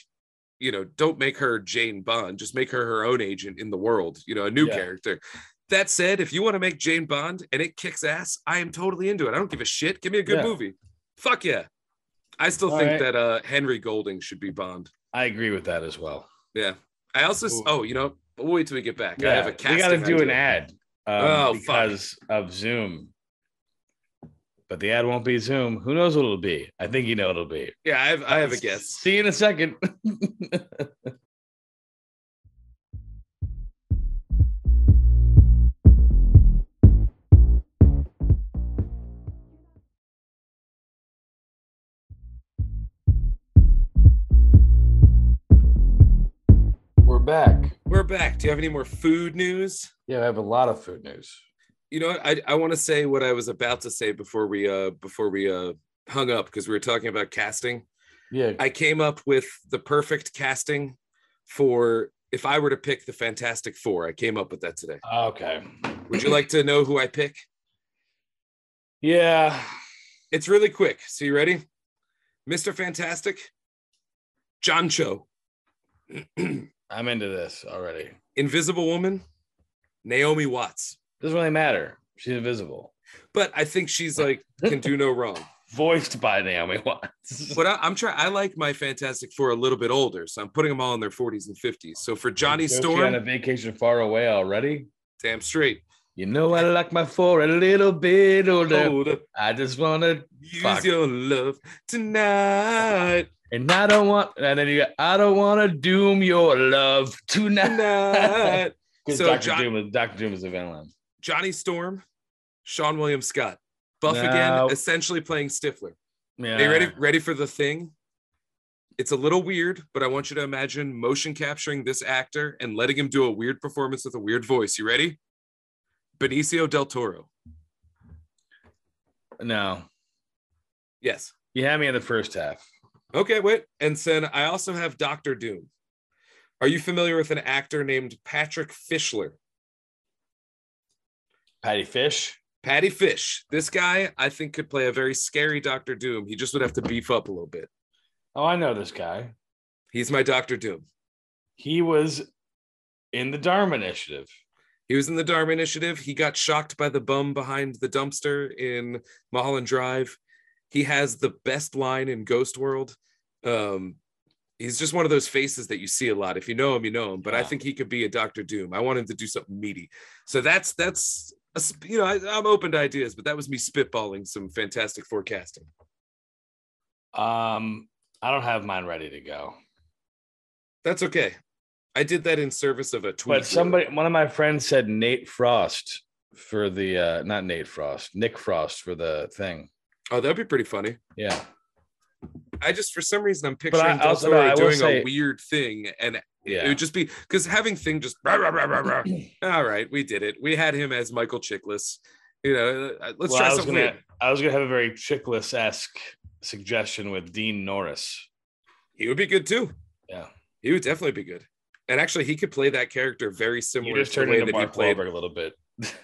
you know, don't make her Jane Bond, just make her her own agent in the world. You know, a new Yeah. character. That said, if you want to make Jane Bond and it kicks ass, I am totally into it. I don't give a shit. Give me a good Yeah. movie. Fuck yeah. I still All think right. that uh Henry Golding should be Bond. I agree with that as well. Yeah. I also oh, you know, we'll wait till we get back. I have a we got to do an ad um, Oh, fuck. because of Zoom. But the ad won't be Zoom. Who knows what it'll be? I think you know what it'll be. Yeah, I have I have a guess. See you in a second. back. We're back. Do you have any more food news? Yeah, I have a lot of food news. You know what? I, I want to say what I was about to say before we uh before we uh hung up because we were talking about casting. Yeah, I came up with the perfect casting for if I were to pick the Fantastic Four. I came up with that today. okay. Would you like to know who I pick? Yeah, It's really quick. So you ready? Mr. Fantastic, John Cho, I'm into this already. Invisible Woman, Naomi Watts. Doesn't really matter. She's invisible. But I think she's like can do no wrong. Voiced by Naomi Watts. But I, I'm trying. I like my Fantastic Four a little bit older, so I'm putting them all in their 40s and 50s. So for Johnny Josie Storm, on a vacation far away already. damn straight. You know I like my four a little bit older. Hold up, I just wanna, use Fuck. your love tonight, and I don't want, and then you got, I don't want to doom your love tonight. tonight. Because So Doctor John- Doom is Doctor Doom is a villain. Johnny Storm, Seann William Scott, Buff No. again, essentially playing Stifler. Yeah. Are you ready? Ready for the thing? It's a little weird, but I want you to imagine motion capturing this actor and letting him do a weird performance with a weird voice. You ready? Benicio del Toro. No, Yes. you had me in the first half. Okay, wait. And then I also have Doctor Doom. Are you familiar with an actor named Patrick Fischler? Patty Fish. Patty Fish. This guy, I think, could play a very scary Doctor Doom. He just would have to beef up a little bit. Oh, I know this guy. He's my Doctor Doom. He was in the Dharma Initiative. He was in the Dharma Initiative. He got shocked by the bum behind the dumpster in Mulholland Drive. He has the best line in Ghost World. Um, He's just one of those faces that you see a lot. If you know him, you know him. But I think he could be a Doctor Doom. I want him to do something meaty. So that's that's a you know I, I'm open to ideas, but that was me spitballing some fantastic forecasting. Um, I don't have mine ready to go. That's okay. I did that in service of a tweet. But somebody, one of my friends said Nate Frost for the uh not Nate Frost, Nick Frost for the thing. Oh, that'd be pretty funny. Yeah. I just for some reason I'm I picturing Del also- no, Toro I will doing say- a weird thing, and it would just be because having thing just rah, rah, rah, all right, we did it. We had him as Michael Chiklis. You know, uh, let's Well, try I was something gonna weird. I was gonna have a very Chiklis esque suggestion with Dean Norris. He would be good too. Yeah. He would definitely be good. And actually, he could play that character very You similar just to the turned way into Mark played. Wahlberg a little bit.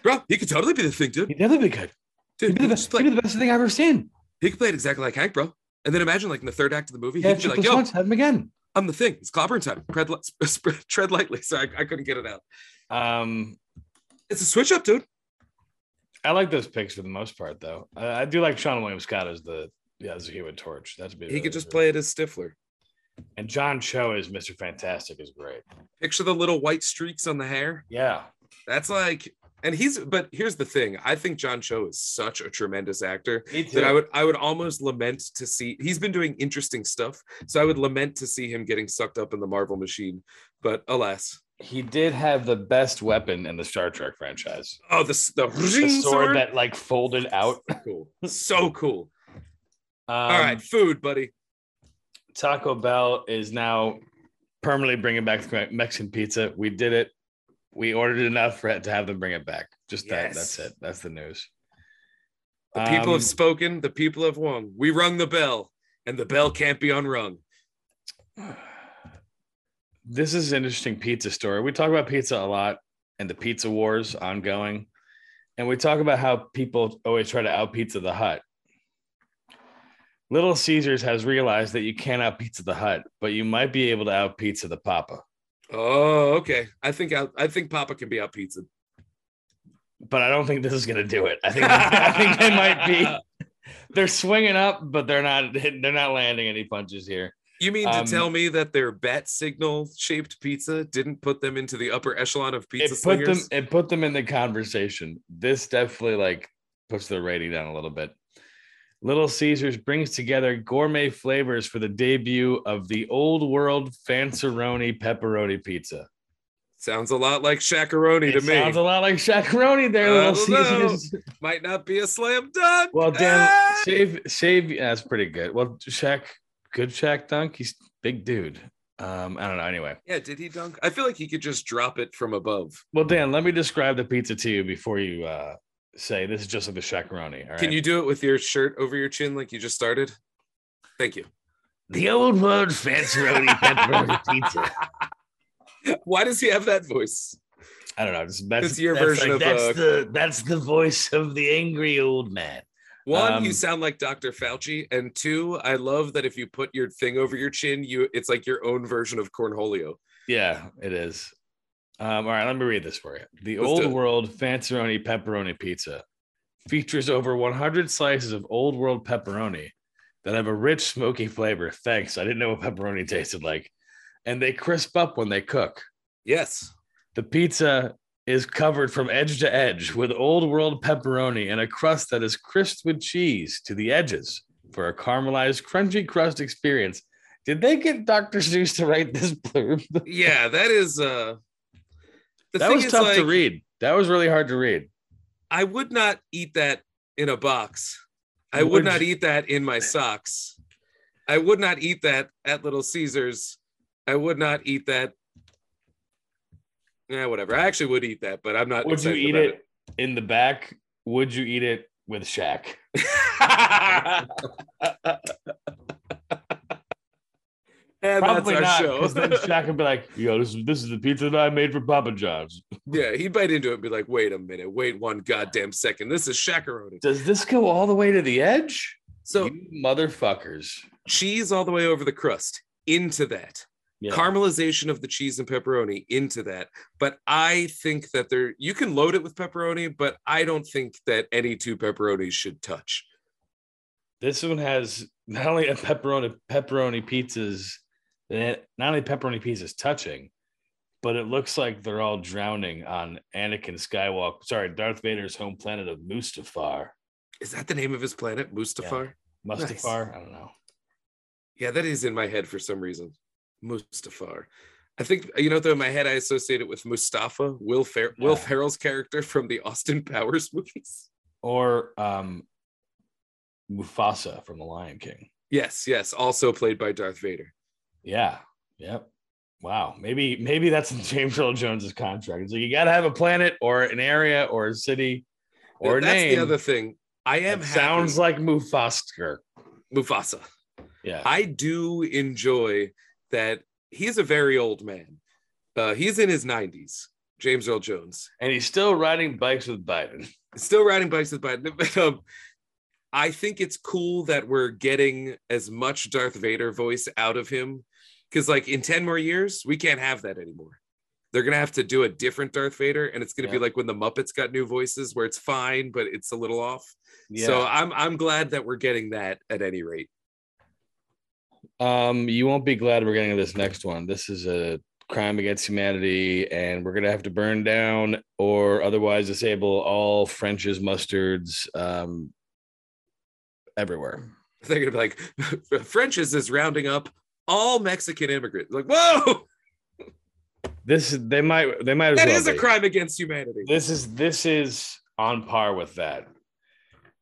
Bro, he could totally be the thing, dude. He'd definitely be good. Dude, He'd be the could best, just play, he'd be the best thing I've ever seen. he could play it exactly like Hank, bro. And then imagine, like in the third act of the movie, Yeah, he'd be like, Chiklis "Yo, once, have him again. I'm the thing. It's clobbering time. Tread, li- tread lightly." So I, I couldn't get it out. Um, It's a switch up, dude. I like those picks for the most part, though. Uh, I do like Seann William Scott as the yeah as the Human Torch. That's He could just play it as Stifler. And John Cho as Mister Fantastic is great. Picture the little white streaks on the hair. Yeah, That's like, and he's. But here's the thing. I think John Cho is such a tremendous actor that I would I would almost lament to see. He's been doing interesting stuff, so I would lament to see him getting sucked up in the Marvel machine. But alas, he did have the best weapon in the Star Trek franchise. oh, the the, The sword that like folded out. cool, so cool. Um, All right, food, buddy. Taco Bell is now permanently bringing back the Mexican pizza. We did it. We ordered enough for it to have them bring it back. Just that. That's it. That's the news. The people Um, have spoken. The people have won. We rung the bell, and the bell can't be unrung. This is an interesting pizza story. We talk about pizza a lot and the pizza wars ongoing. And we talk about how people always try to out pizza the hut. Little Caesars has realized that you can't out pizza the hut, but you might be able to out pizza the Papa. Oh, okay. I think I, I think Papa can be out pizza. But I don't think this is going to do it. I think I think they might be. They're swinging up, but they're not. They're not landing any punches here. You mean Um, to tell me that their bat signal shaped pizza didn't put them into the upper echelon of pizza it put them slingers? it put them in the conversation. This definitely like puts their rating down a little bit. Little Caesars brings together gourmet flavors for the debut of the old world Fanceroni pepperoni pizza. Sounds a lot like shakaroni to me. sounds a lot like shakaroni there, I Little don't know. Caesars. Might not be a slam dunk. Well, Dan, Ah! shave, save. Yeah, that's pretty good. Well, Shaq, good Shaq dunk. He's big dude. Um, I don't know. Anyway, Yeah, did he dunk? I feel like he could just drop it from above. well, Dan, let me describe the pizza to you before you uh, say this is just like the shakaroni. All right. Can you do it with your shirt over your chin like you just started? Thank you. The old world Fanceroni pepperoni pizza. Why does he have that voice? I don't know. Just, that's your that's version like- of, that's uh, the that's the voice of the angry old man. One, Um, you sound like Dr. Fauci, and two, I love that if you put your thing over your chin, you it's like your own version of cornholio. Yeah, it is. Um, all right, let me read this for you. The Let's old world Fanceroni pepperoni pizza features over 100 slices of old world pepperoni that have a rich, smoky flavor. Thanks. I didn't know what pepperoni tasted like. And they crisp up when they cook. Yes. The pizza is covered from edge to edge with old world pepperoni and a crust that is crisped with cheese to the edges for a caramelized, crunchy crust experience. Did they get Dr. Seuss to write this blurb? Yeah, that is uh the that was tough to read. That was really hard to read. I would not eat that in a box. I would, Would not you- eat that in my socks. I would not eat that at Little Caesars. I would not eat that. Yeah, whatever. I actually would eat that, but I'm not. Would you eat about it in the back? Would you eat it with Shaq? and Probably that's not, our because then show. Shaq would be like, "Yo, this is this is the pizza that I made for Papa John's." yeah, he'd bite into it and be like, "Wait a minute, wait one goddamn second. This is shakaroni." Does this go all the way to the edge? So you motherfuckers. cheese all the way over the crust into that. Yeah. caramelization of the cheese and pepperoni into that. But I think that there you can load it with pepperoni, but I don't think that any two pepperonis should touch. This one has not only a pepperoni pepperoni pizzas And it, not only pepperoni pizza is touching, but it looks like they're all drowning on Anakin Skywalker. Sorry, Darth Vader's home planet of Mustafar. Is that the name of his planet, Mustafar? Yeah. Mustafar? Nice. I don't know. Yeah, that is in my head for some reason. Mustafar. I think you know, though in my head I associate it with Mustafa, Will Fer- yeah. Will Ferrell's character from the Austin Powers movies, or um, Mufasa from The Lion King. Yes, yes, also played by Darth Vader. Yeah. Yep. Wow. Maybe maybe that's in James Earl Jones's contract. It's like you got to have a planet or an area or a city or that's name. the other thing. I am sounds like Mufasa. Mufasa. Yeah. I do enjoy that he's a very old man. Uh, he's in his 90s, James Earl Jones. And he's still riding bikes with Biden. Still riding bikes with Biden. um, I think it's cool that we're getting as much Darth Vader voice out of him. Because, like, in 10 more years, we can't have that anymore. They're going to have to do a different Darth Vader. And it's going to yeah. be like when the Muppets got new voices where it's fine, but it's a little off. Yeah. So I'm, I'm glad that we're getting that at any rate. Um, you won't be glad we're getting this next one. This is a crime against humanity, and we're gonna have to burn down or otherwise disable all French's mustards um, everywhere. They're gonna be like, French's is rounding up all Mexican immigrants. Like, whoa. This they might they might That well is a crime against humanity. This is this is on par with that.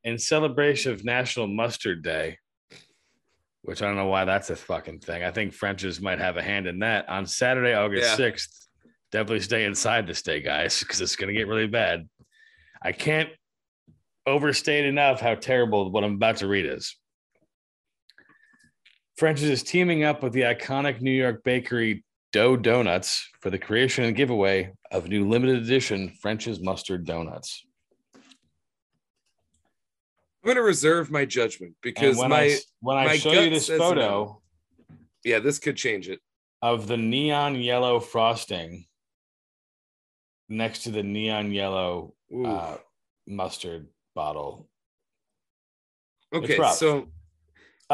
In celebration of National Mustard Day, which I don't know why that's a fucking thing. I think French's might have a hand in that. On Saturday, August yeah. 6th, definitely stay inside this day, guys, because it's going to get really bad. I can't overstate enough how terrible what I'm about to read is. French's is teaming up with the iconic New York bakery Dough Donuts for the creation and giveaway of new limited edition French's mustard donuts. I'm going to reserve my judgment because when my I, when I my show you this photo, no. yeah, this could change it. Of the neon yellow frosting next to the neon yellow uh, mustard bottle. Okay, so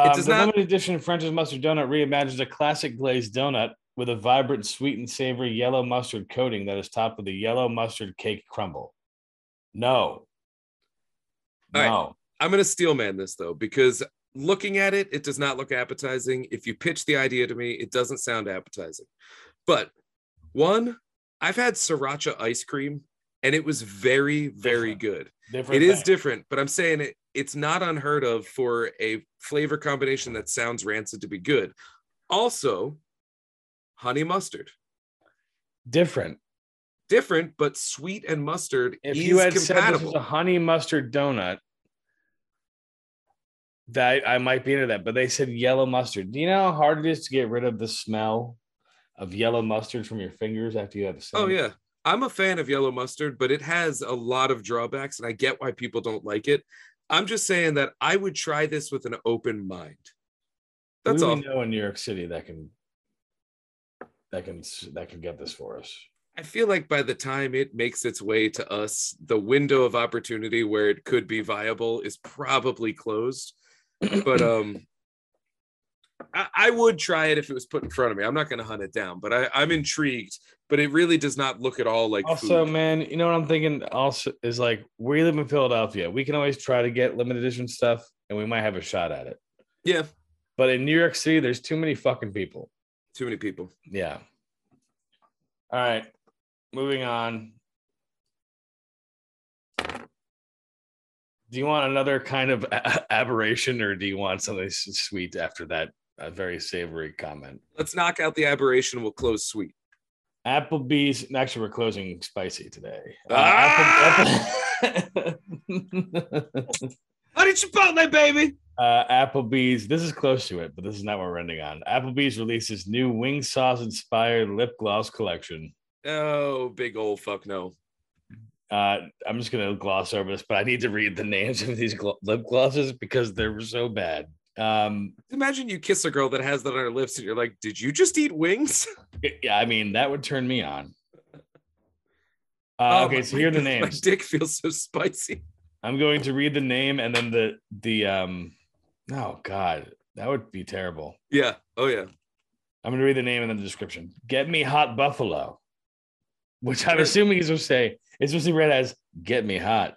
um, the not... limited edition French's mustard donut reimagines a classic glazed donut with a vibrant, sweet and savory yellow mustard coating that is topped with a yellow mustard cake crumble. No. no. Right. I'm going to steel man this though, because looking at it, it does not look appetizing. If you pitch the idea to me, it doesn't sound appetizing. But one, I've had sriracha ice cream and it was very, very different. good. Different it thing. is different, but I'm saying it, it's not unheard of for a flavor combination that sounds rancid to be good. Also, honey mustard. Different. Different, but sweet and mustard if you had compatible. said this was a honey mustard donut, that I might be into that, but they said yellow mustard. Do you know how hard it is to get rid of the smell of yellow mustard from your fingers after you have a Oh yeah. I'm a fan of yellow mustard, but it has a lot of drawbacks and I get why people don't like it. I'm just saying that I would try this with an open mind. That's all. We know in New York City that can that can that can get this for us. I feel like by the time it makes its way to us, the window of opportunity where it could be viable is probably closed but um I, I, would try it if it was put in front of me. I'm not going to hunt it down, but I, I'm intrigued. But it really does not look at all like. Also, food. man, you know what I'm thinking? Also, is like we live in Philadelphia. We can always try to get limited edition stuff, and we might have a shot at it. Yeah. But in New York City, there's too many fucking people. Too many people. Yeah. All right. Moving on. do you want another kind of aberration or do you want something sweet after that a very savory comment let's knock out the aberration we'll close sweet applebee's actually we're closing spicy today uh, ah! Apple, Honey Chipotle, baby. Uh, Applebee's. This is close to it, but this is not what we're ending on. Applebee's releases new wing sauce inspired lip gloss collection. Oh, big old fuck no. Uh, I'm just gonna gloss over this, but I need to read the names of these gl- lip glosses because they're so bad. Um, Imagine you kiss a girl that has that on her lips, and you're like, "Did you just eat wings?" Yeah, I mean that would turn me on. Uh, oh, okay, so here are the names. My dick feels so spicy. I'm going to read the name and then the the um. Oh God, that would be terrible. Yeah. Oh yeah. I'm gonna read the name and then the description. Get me hot buffalo, which I'm assuming he's supposed to say it's supposed to be read as "Get me hot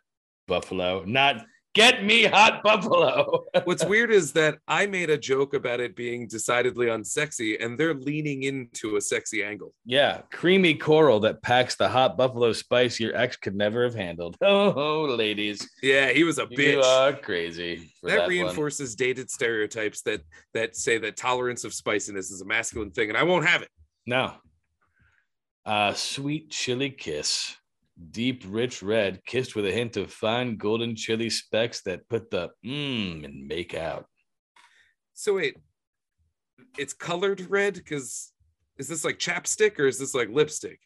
buffalo," not "Get me hot buffalo." What's weird is that I made a joke about it being decidedly unsexy, and they're leaning into a sexy angle. yeah, creamy coral that packs the hot buffalo spice your ex could never have handled. Oh, oh, ladies, Yeah, he was a you bitch. are crazy. that, that one. reinforces dated stereotypes that that say that tolerance of spiciness is a masculine thing, and I won't have it. No. Uh, sweet chili kiss, deep, rich red, kissed with a hint of fine golden chili specks that put the mmm and make out. So wait, it's colored red because is this like chapstick or is this like lipstick?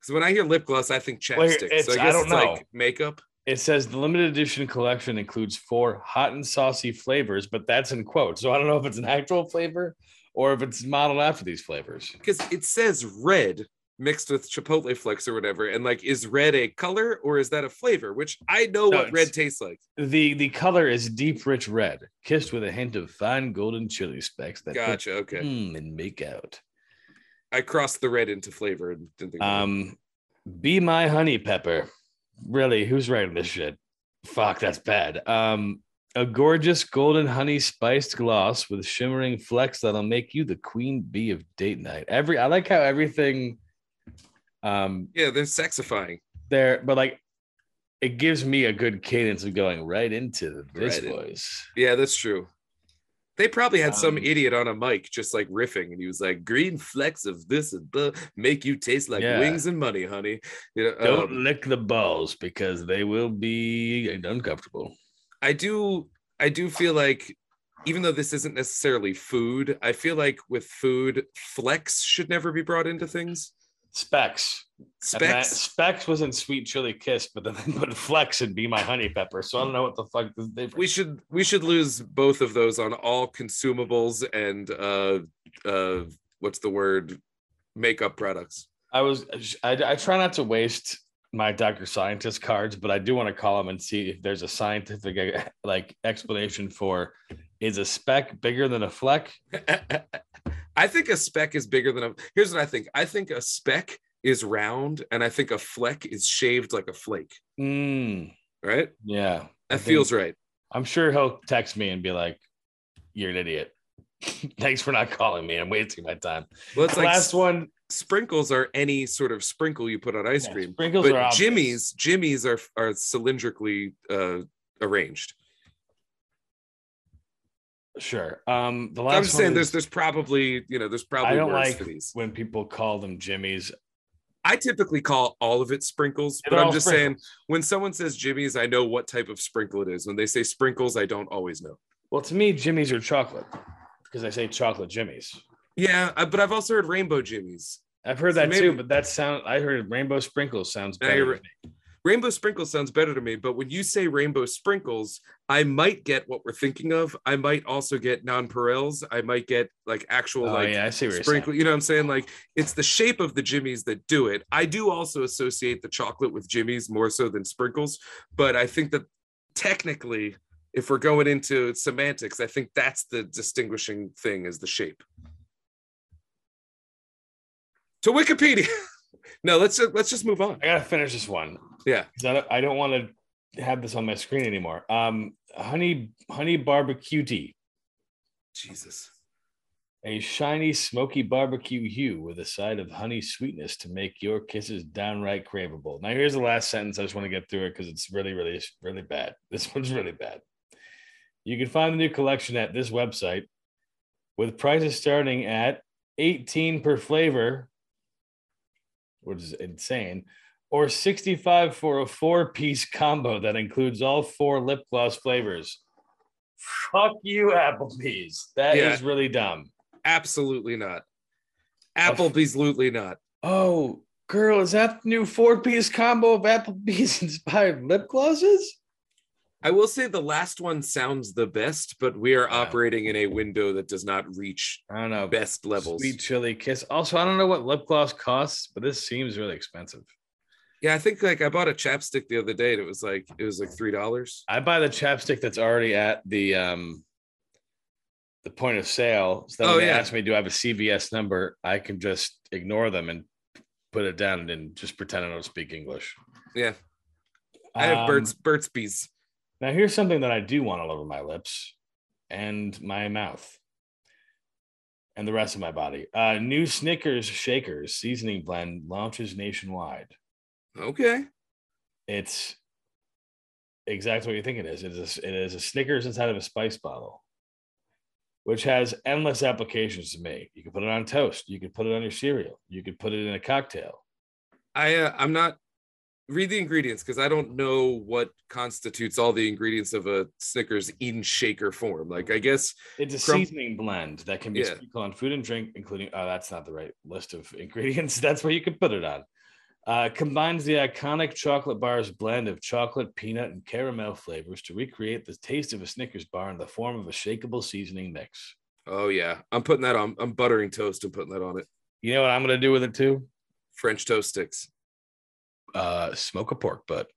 Because when I hear lip gloss, I think chapstick. it's- so I I don't it's know. like makeup. It says the limited edition collection includes four hot and saucy flavors, but that's in quotes. So I don't know if it's an actual flavor or if it's modeled after these flavors. Because it says red mixed with chipotle flakes or whatever, and like, is red a color or is that a flavor? Which I know No, what red tastes like. The the color is deep, rich red, kissed with a hint of fine golden chili specks that put Gotcha. Okay, mmm and make out. I crossed the red into flavor and didn't think. Um, be my honey pepper. Really, who's writing this shit? Fuck, that's bad. Um, a gorgeous golden honey spiced gloss with shimmering flecks that'll make you the queen bee of date night. Every I like how everything um yeah, they're sexifying. there, but like it gives me a good cadence of going right into this Right in. voice. Yeah, that's true. They probably had some Um, idiot on a mic just like riffing, and he was like, "Green flecks of this and blah make you taste like Yeah. wings and money, honey." You know, Don't um, lick the balls because they will be uncomfortable. I do, I do feel like, even though this isn't necessarily food, I feel like with food, flex should never be brought into things. Specs. Specs. Specs was in Sweet Chili Kiss, but then they put Flex and Be My Honey Pepper. So I don't know what the fuck difference. We should we should lose both of those on all consumables and uh uh what's the word makeup products. I was I, I try not to waste my Dr. Scientist cards, but I do want to call them and see if there's a scientific like explanation for is a speck bigger than a fleck? I think a speck is bigger than a. Here's what I think. I think a speck is round, and I think a fleck is shaved like a flake. Mm, Right? yeah. That feels right. I'm sure he'll text me and be like, You're an idiot. Thanks for not calling me. I'm wasting my time. Well, it's like last one. sprinkles are any sort of sprinkle you put on ice yeah, cream, sprinkles but are obvious. Jimmy's Jimmy's are are cylindrically uh, arranged. Sure. Um, the last I'm saying, there's is- there's probably you know there's probably I don't like for these. when people call them Jimmy's. I typically call all of it sprinkles, but I'm just saying when someone says Jimmy's, I know what type of sprinkle it is. When they say sprinkles, I don't always know. Well, to me, Jimmy's are chocolate because I say chocolate Jimmy's. Yeah, but I've also heard rainbow Jimmy's. I've heard So that maybe- too, but that sound I heard rainbow sprinkles sounds better. You're to me. Rainbow sprinkles sounds better to me, but when you say rainbow sprinkles, I might get what we're thinking of. I might also get nonpareils. I might get like actual Oh like yeah, I see what sprinkle. You know what I'm saying? Like it's the shape of the jimmies that do it. I do also associate the chocolate with jimmies more so than sprinkles, but I think that technically, if we're going into semantics, I think that's the distinguishing thing is the shape. To Wikipedia. no, let's let's just move on. I gotta finish this one. Yeah. I don't, I don't want to have this on my screen anymore. Um, honey, honey barbecue tea, Jesus. a shiny, smoky barbecue hue with a side of honey sweetness to make your kisses downright craveable. Now, here's the last sentence. I just want to get through it because it's really, really, really bad. This one's really bad. You can find the new collection at this website with prices starting at 18 per flavor, which is insane, or 65 for a four piece combo that includes all four lip gloss flavors. Fuck you, Applebee's. That is Yeah. really dumb. Absolutely not. Applebee's absolutely not. Oh, girl, is that the new four piece combo of Applebee's inspired lip glosses? I will say the last one sounds the best, but we are Yeah. operating in a window that does not reach I don't know. best levels. Sweet chili kiss. Also, I don't know what lip gloss costs, but this seems really expensive. Yeah, I think like I bought a chapstick the other day and it was like it was like three dollars. I buy the chapstick that's already at the um the point of sale. So Oh, when they yeah. ask me, do I have a CVS number? I can just ignore them and put it down and just pretend I don't speak English. Yeah. I have Um, Burt's Burt's Bees. Now, here's something that I do want all over my lips and my mouth and the rest of my body. Uh, new Snickers Shakers seasoning blend launches nationwide. Okay. It's exactly what you think it is. It is a, it is a Snickers inside of a spice bottle, which has endless applications to me. You can put it on toast. You can put it on your cereal. You could put it in a cocktail. I uh, I'm not read the ingredients because I don't know what constitutes all the ingredients of a Snickers in shaker form. Like I guess It's a Crumb- seasoning blend that can be Yeah. sprinkled on food and drink, including. Oh, that's not the right list of ingredients. That's where you can put it on. Uh, combines the iconic chocolate bar's blend of chocolate, peanut, and caramel flavors to recreate the taste of a Snickers bar in the form of a shakeable seasoning mix. oh yeah, I'm putting that on. I'm buttering toast and putting that on it. You know what I'm going to do with it too? French toast sticks. Uh, smoke a pork butt.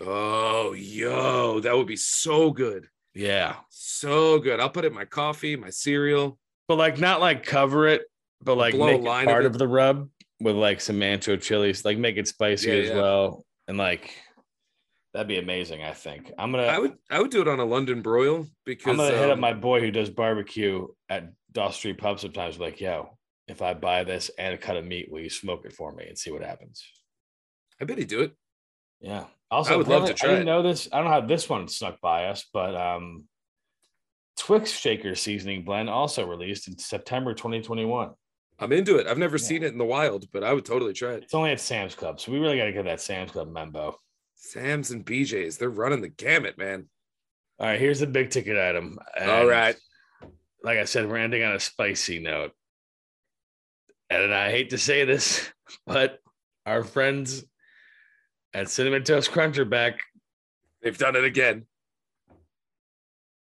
Oh yo, that would be so good. Yeah, So good. I'll put it in my coffee, my cereal. but like not like cover it, but like Blow make it of part it. of the rub with like some mancho chilies, like make it spicy Yeah, as yeah. well, and like that'd be amazing. I think I'm gonna. I would I would do it on a London broil because I'm gonna hit up um, my boy who does barbecue at Doss Street Pub sometimes. Like, yo, if I buy this and a cut of meat, will you smoke it for me and see what happens? I bet he'd do it. Yeah. Also, I would love to apparently- try I didn't it. know this. I don't know how this one snuck by us, but um, Twix Shaker seasoning blend also released in September 2021. I'm into it. I've never Yeah. seen it in the wild, but I would totally try it. It's only at Sam's Club, so we really got to get that Sam's Club membo. Sam's and BJ's, they're running the gamut, man. All right, here's the big ticket item. All And right. Like I said, we're ending on a spicy note. And I hate to say this, but our friends at Cinnamon Toast Crunch are back They've done it again.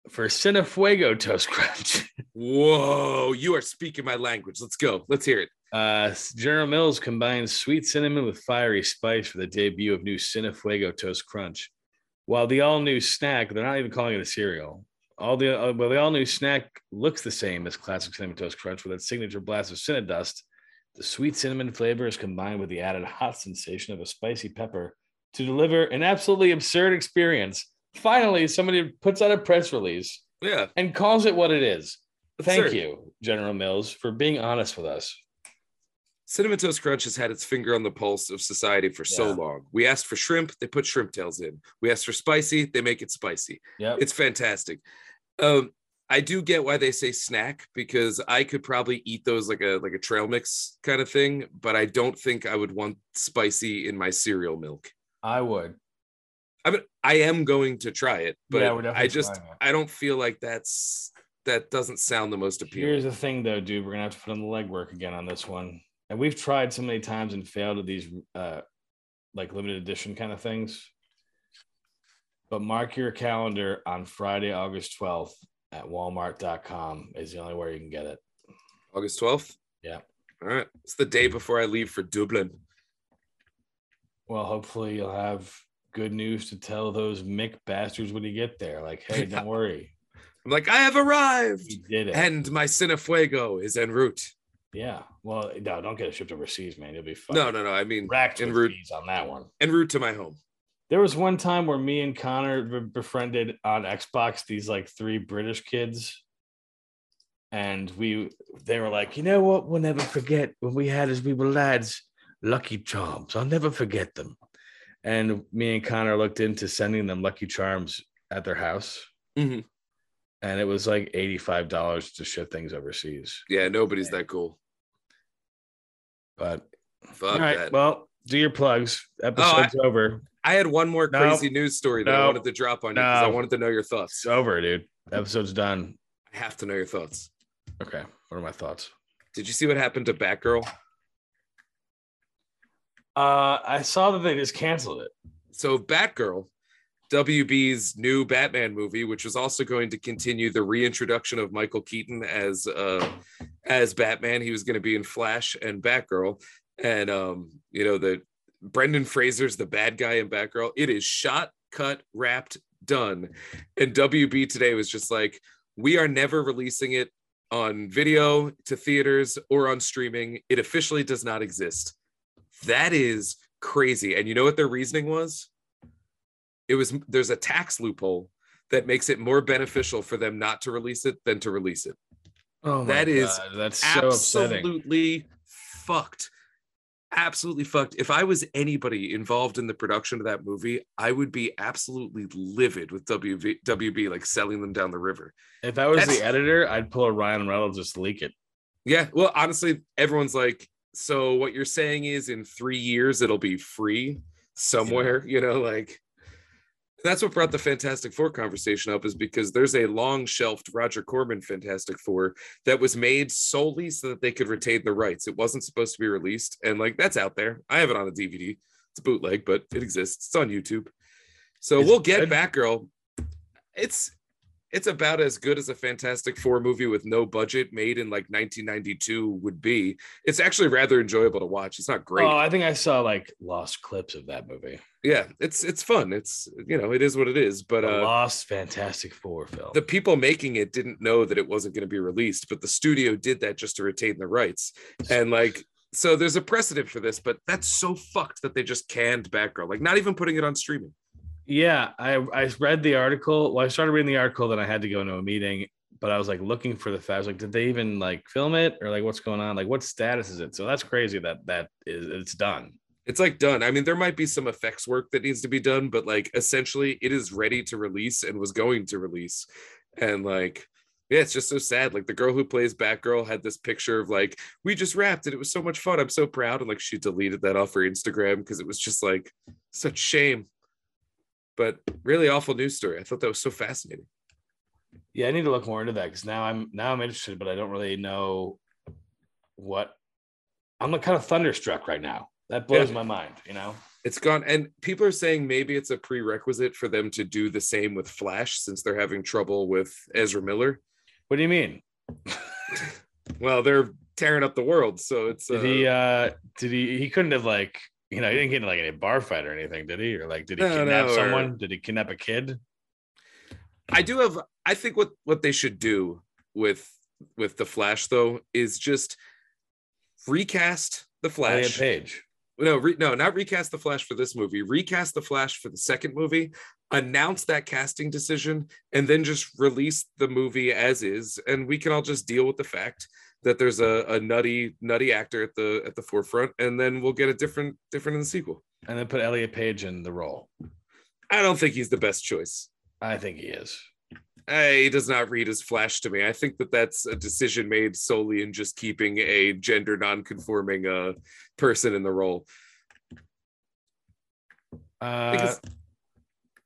For Cinfuego Toast Crunch. Whoa, you are speaking my language. Let's go. Let's hear it. Uh, General Mills combines sweet cinnamon with fiery spice for the debut of new Cinfuego Toast Crunch. While the all new snack, they're not even calling it a cereal. All the uh, well, the all new snack looks the same as classic cinnamon toast crunch with its signature blast of cinnamon dust. The sweet cinnamon flavor is combined with the added hot sensation of a spicy pepper to deliver an absolutely absurd experience. Finally, somebody puts out a press release Yeah. and calls it what it is. Thank absurd. you, General Mills, for being honest with us. Cinnamon Toast Crunch has had its finger on the pulse of society for so long. We asked for shrimp, they put shrimp tails in. We asked for spicy, they make it spicy. Yep. It's fantastic. Um, I do get why they say snack because I could probably eat those like a like a trail mix kind of thing, but I don't think I would want spicy in my cereal milk. I would. I mean, I am going to try it, but Yeah, I just. I don't feel like that's that doesn't sound the most appealing. Here's the thing, though, dude. We're gonna have to put in the legwork again on this one, and we've tried so many times and failed at these, uh, like limited edition kind of things. But mark your calendar on Friday, August twelfth at Walmart.com is the only way you can get it. August 12th. Yeah. All right. It's the day before I leave for Dublin. Well, hopefully you'll have good news to tell those Mick bastards when you get there. Like, hey, don't worry, I'm like, I have arrived. we did it. And my Cinfuego is en route. yeah. Well, no, don't get it shipped overseas, man. You'll be fine. No, no, no. I mean, racked en route, on that one. en route to my home. There was one time where me and Connor be- befriended on Xbox these like three British kids. And we they were like, you know what? We'll never forget when we had as we were lads, Lucky Charms. I'll never forget them. And me and Connor looked into sending them Lucky Charms at their house. Mhm. And it was like $85 to ship things overseas. Yeah, nobody's that cool. But Fuck all right, that. well, do your plugs. Episode's over. I had one more No. crazy news story that I wanted to drop on you because I wanted to know your thoughts. It's thoughts. over, dude. Episode's done. I have to know your thoughts. Okay. What are my thoughts? Did you see what happened to Batgirl? Uh, I saw that they just canceled it. So Batgirl, WB's new Batman movie, which was also going to continue the reintroduction of Michael Keaton as uh as Batman. He was going to be in Flash and Batgirl, and um, you know the Brendan Fraser's the bad guy in Batgirl. It is shot, cut, wrapped, done. And WB today was just like, we are never releasing it on video to theaters or on streaming. It officially does not exist. That is crazy. And you know what their reasoning was? It was there's a tax loophole that makes it more beneficial for them not to release it than to release it. Oh, That is God, that's so. Absolutely fucked. Absolutely fucked. If I was anybody involved in the production of that movie, I would be absolutely livid with WB, WB like selling them down the river. If I was That's- the editor, I'd pull a Ryan Reynolds just leak it. Yeah. Well, honestly, everyone's like, so what you're saying is in three years it'll be free somewhere, you know, like that's what brought the Fantastic Four conversation up is because there's a long shelved Roger Corman Fantastic Four that was made solely so that they could retain the rights. It wasn't supposed to be released. And like that's out there. I have it on a DVD. It's a bootleg, but it exists. It's on YouTube. So Is we'll get good? Batgirl. It's it's about as good as a Fantastic Four movie with no budget made in like 1992 would be. It's actually rather enjoyable to watch. It's not great. Oh, I think I saw like lost clips of that movie. yeah, it's it's fun. It's you know, it is what it is. But uh lost Fantastic Four film. the people making it didn't know that it wasn't going to be released, but the studio did that just to retain the rights. And like so there's a precedent for this, but that's so fucked that they just canned Batgirl, like not even putting it on streaming. Yeah, I I read the article. Well, I started reading the article, then I had to go into a meeting. But I was like looking for the facts. Like, did they even like film it, or like what's going on? Like, what status is it? So that's crazy that that is it's done. It's like done. I mean, there might be some effects work that needs to be done, but like essentially it is ready to release and was going to release. And like, yeah, it's just so sad. Like the girl who plays Batgirl had this picture of like, we just wrapped it. It was so much fun. I'm so proud. And like she deleted that off her Instagram because it was just like such shame. But really awful news story. I thought that was so fascinating. Yeah, I need to look more into that because now I'm now I'm interested, but I don't really know what. I'm like kind of thunderstruck right now. That blows Yeah. my mind. You know. It's gone. And people are saying maybe it's a prerequisite for them to do the same with Flash since they're having trouble with Ezra Miller. What do you mean? Well, they're tearing up the world, so it's uh, Did he? uh Did he? He couldn't have like you know he didn't get in like any bar fight or anything, did he? Or like did he No, kidnap no, or- someone? Did he kidnap a kid? I do have. I think what what they should do with with the Flash though is just recast the Elliot Flash. Page. No, re, no, not recast the Flash for this movie. Recast the Flash for the second movie. Announce that casting decision, and then just release the movie as is, and we can all just deal with the fact that there's a, a nutty nutty actor at the at the forefront, and then we'll get a different different in the sequel. And then put Elliot Page in the role. I don't think he's the best choice. I think he is. Uh, he does not read as Flash to me. I think that that's a decision made solely in just keeping a gender non-conforming uh, person in the role. Uh, Because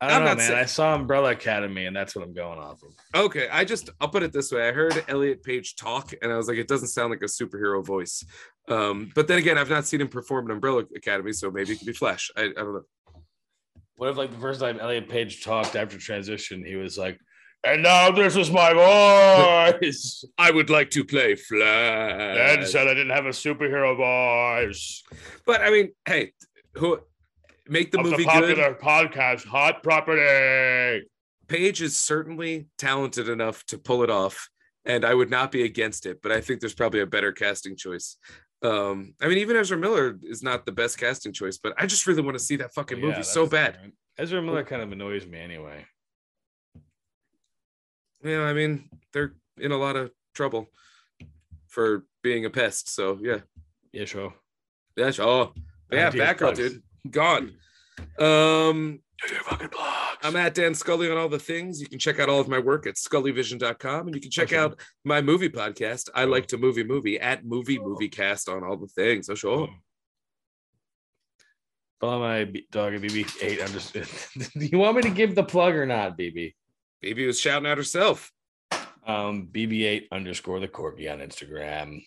I don't I'm know, not man. saying- I saw Umbrella Academy, and that's what I'm going off of. Okay, I just I'll put it this way. I heard Elliot Page talk, and I was like, it doesn't sound like a superhero voice. Um, but then again, I've not seen him perform in Umbrella Academy, so maybe it could be Flash. I, I don't know. What if, like, the first time Elliot Page talked after transition, he was like, "And now this is my voice." I would like to play Dad And said I didn't have a superhero voice. But I mean, hey, who make the movie the good? popular podcast, Hot Property. Page is certainly talented enough to pull it off, and I would not be against it. But I think there's probably a better casting choice. Um, I mean, even Ezra Miller is not the best casting choice, but I just really want to see that fucking Yeah, movie so bad. different. Ezra Miller kind of annoys me anyway. Yeah, I mean, they're in a lot of trouble for being a pest. So yeah, Yeah, sure. yeah, sure yeah, back up dude, gone. Um, Do your fucking blogs. I'm at Dan Scully on all the things. You can check out all of my work at scullyvision.com and you can check Okay. out my movie podcast. I like to movie movie at movie movie cast on all the things. Oh, sure. Follow my dog at BB8. I'm just. Do you want me to give the plug or not, BB? BB was shouting out herself. Um, BB8 underscore the corgi on Instagram.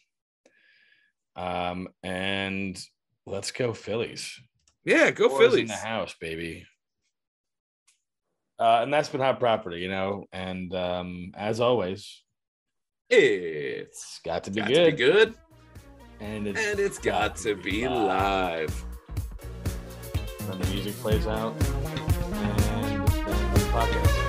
Um, and let's go Phillies. Yeah, go Fours in the house, baby. Uh, and that's been hot property, you know. And um, as always, It's got to be got good. to be good And it's and it's got to be live. when the music plays out and the podcast.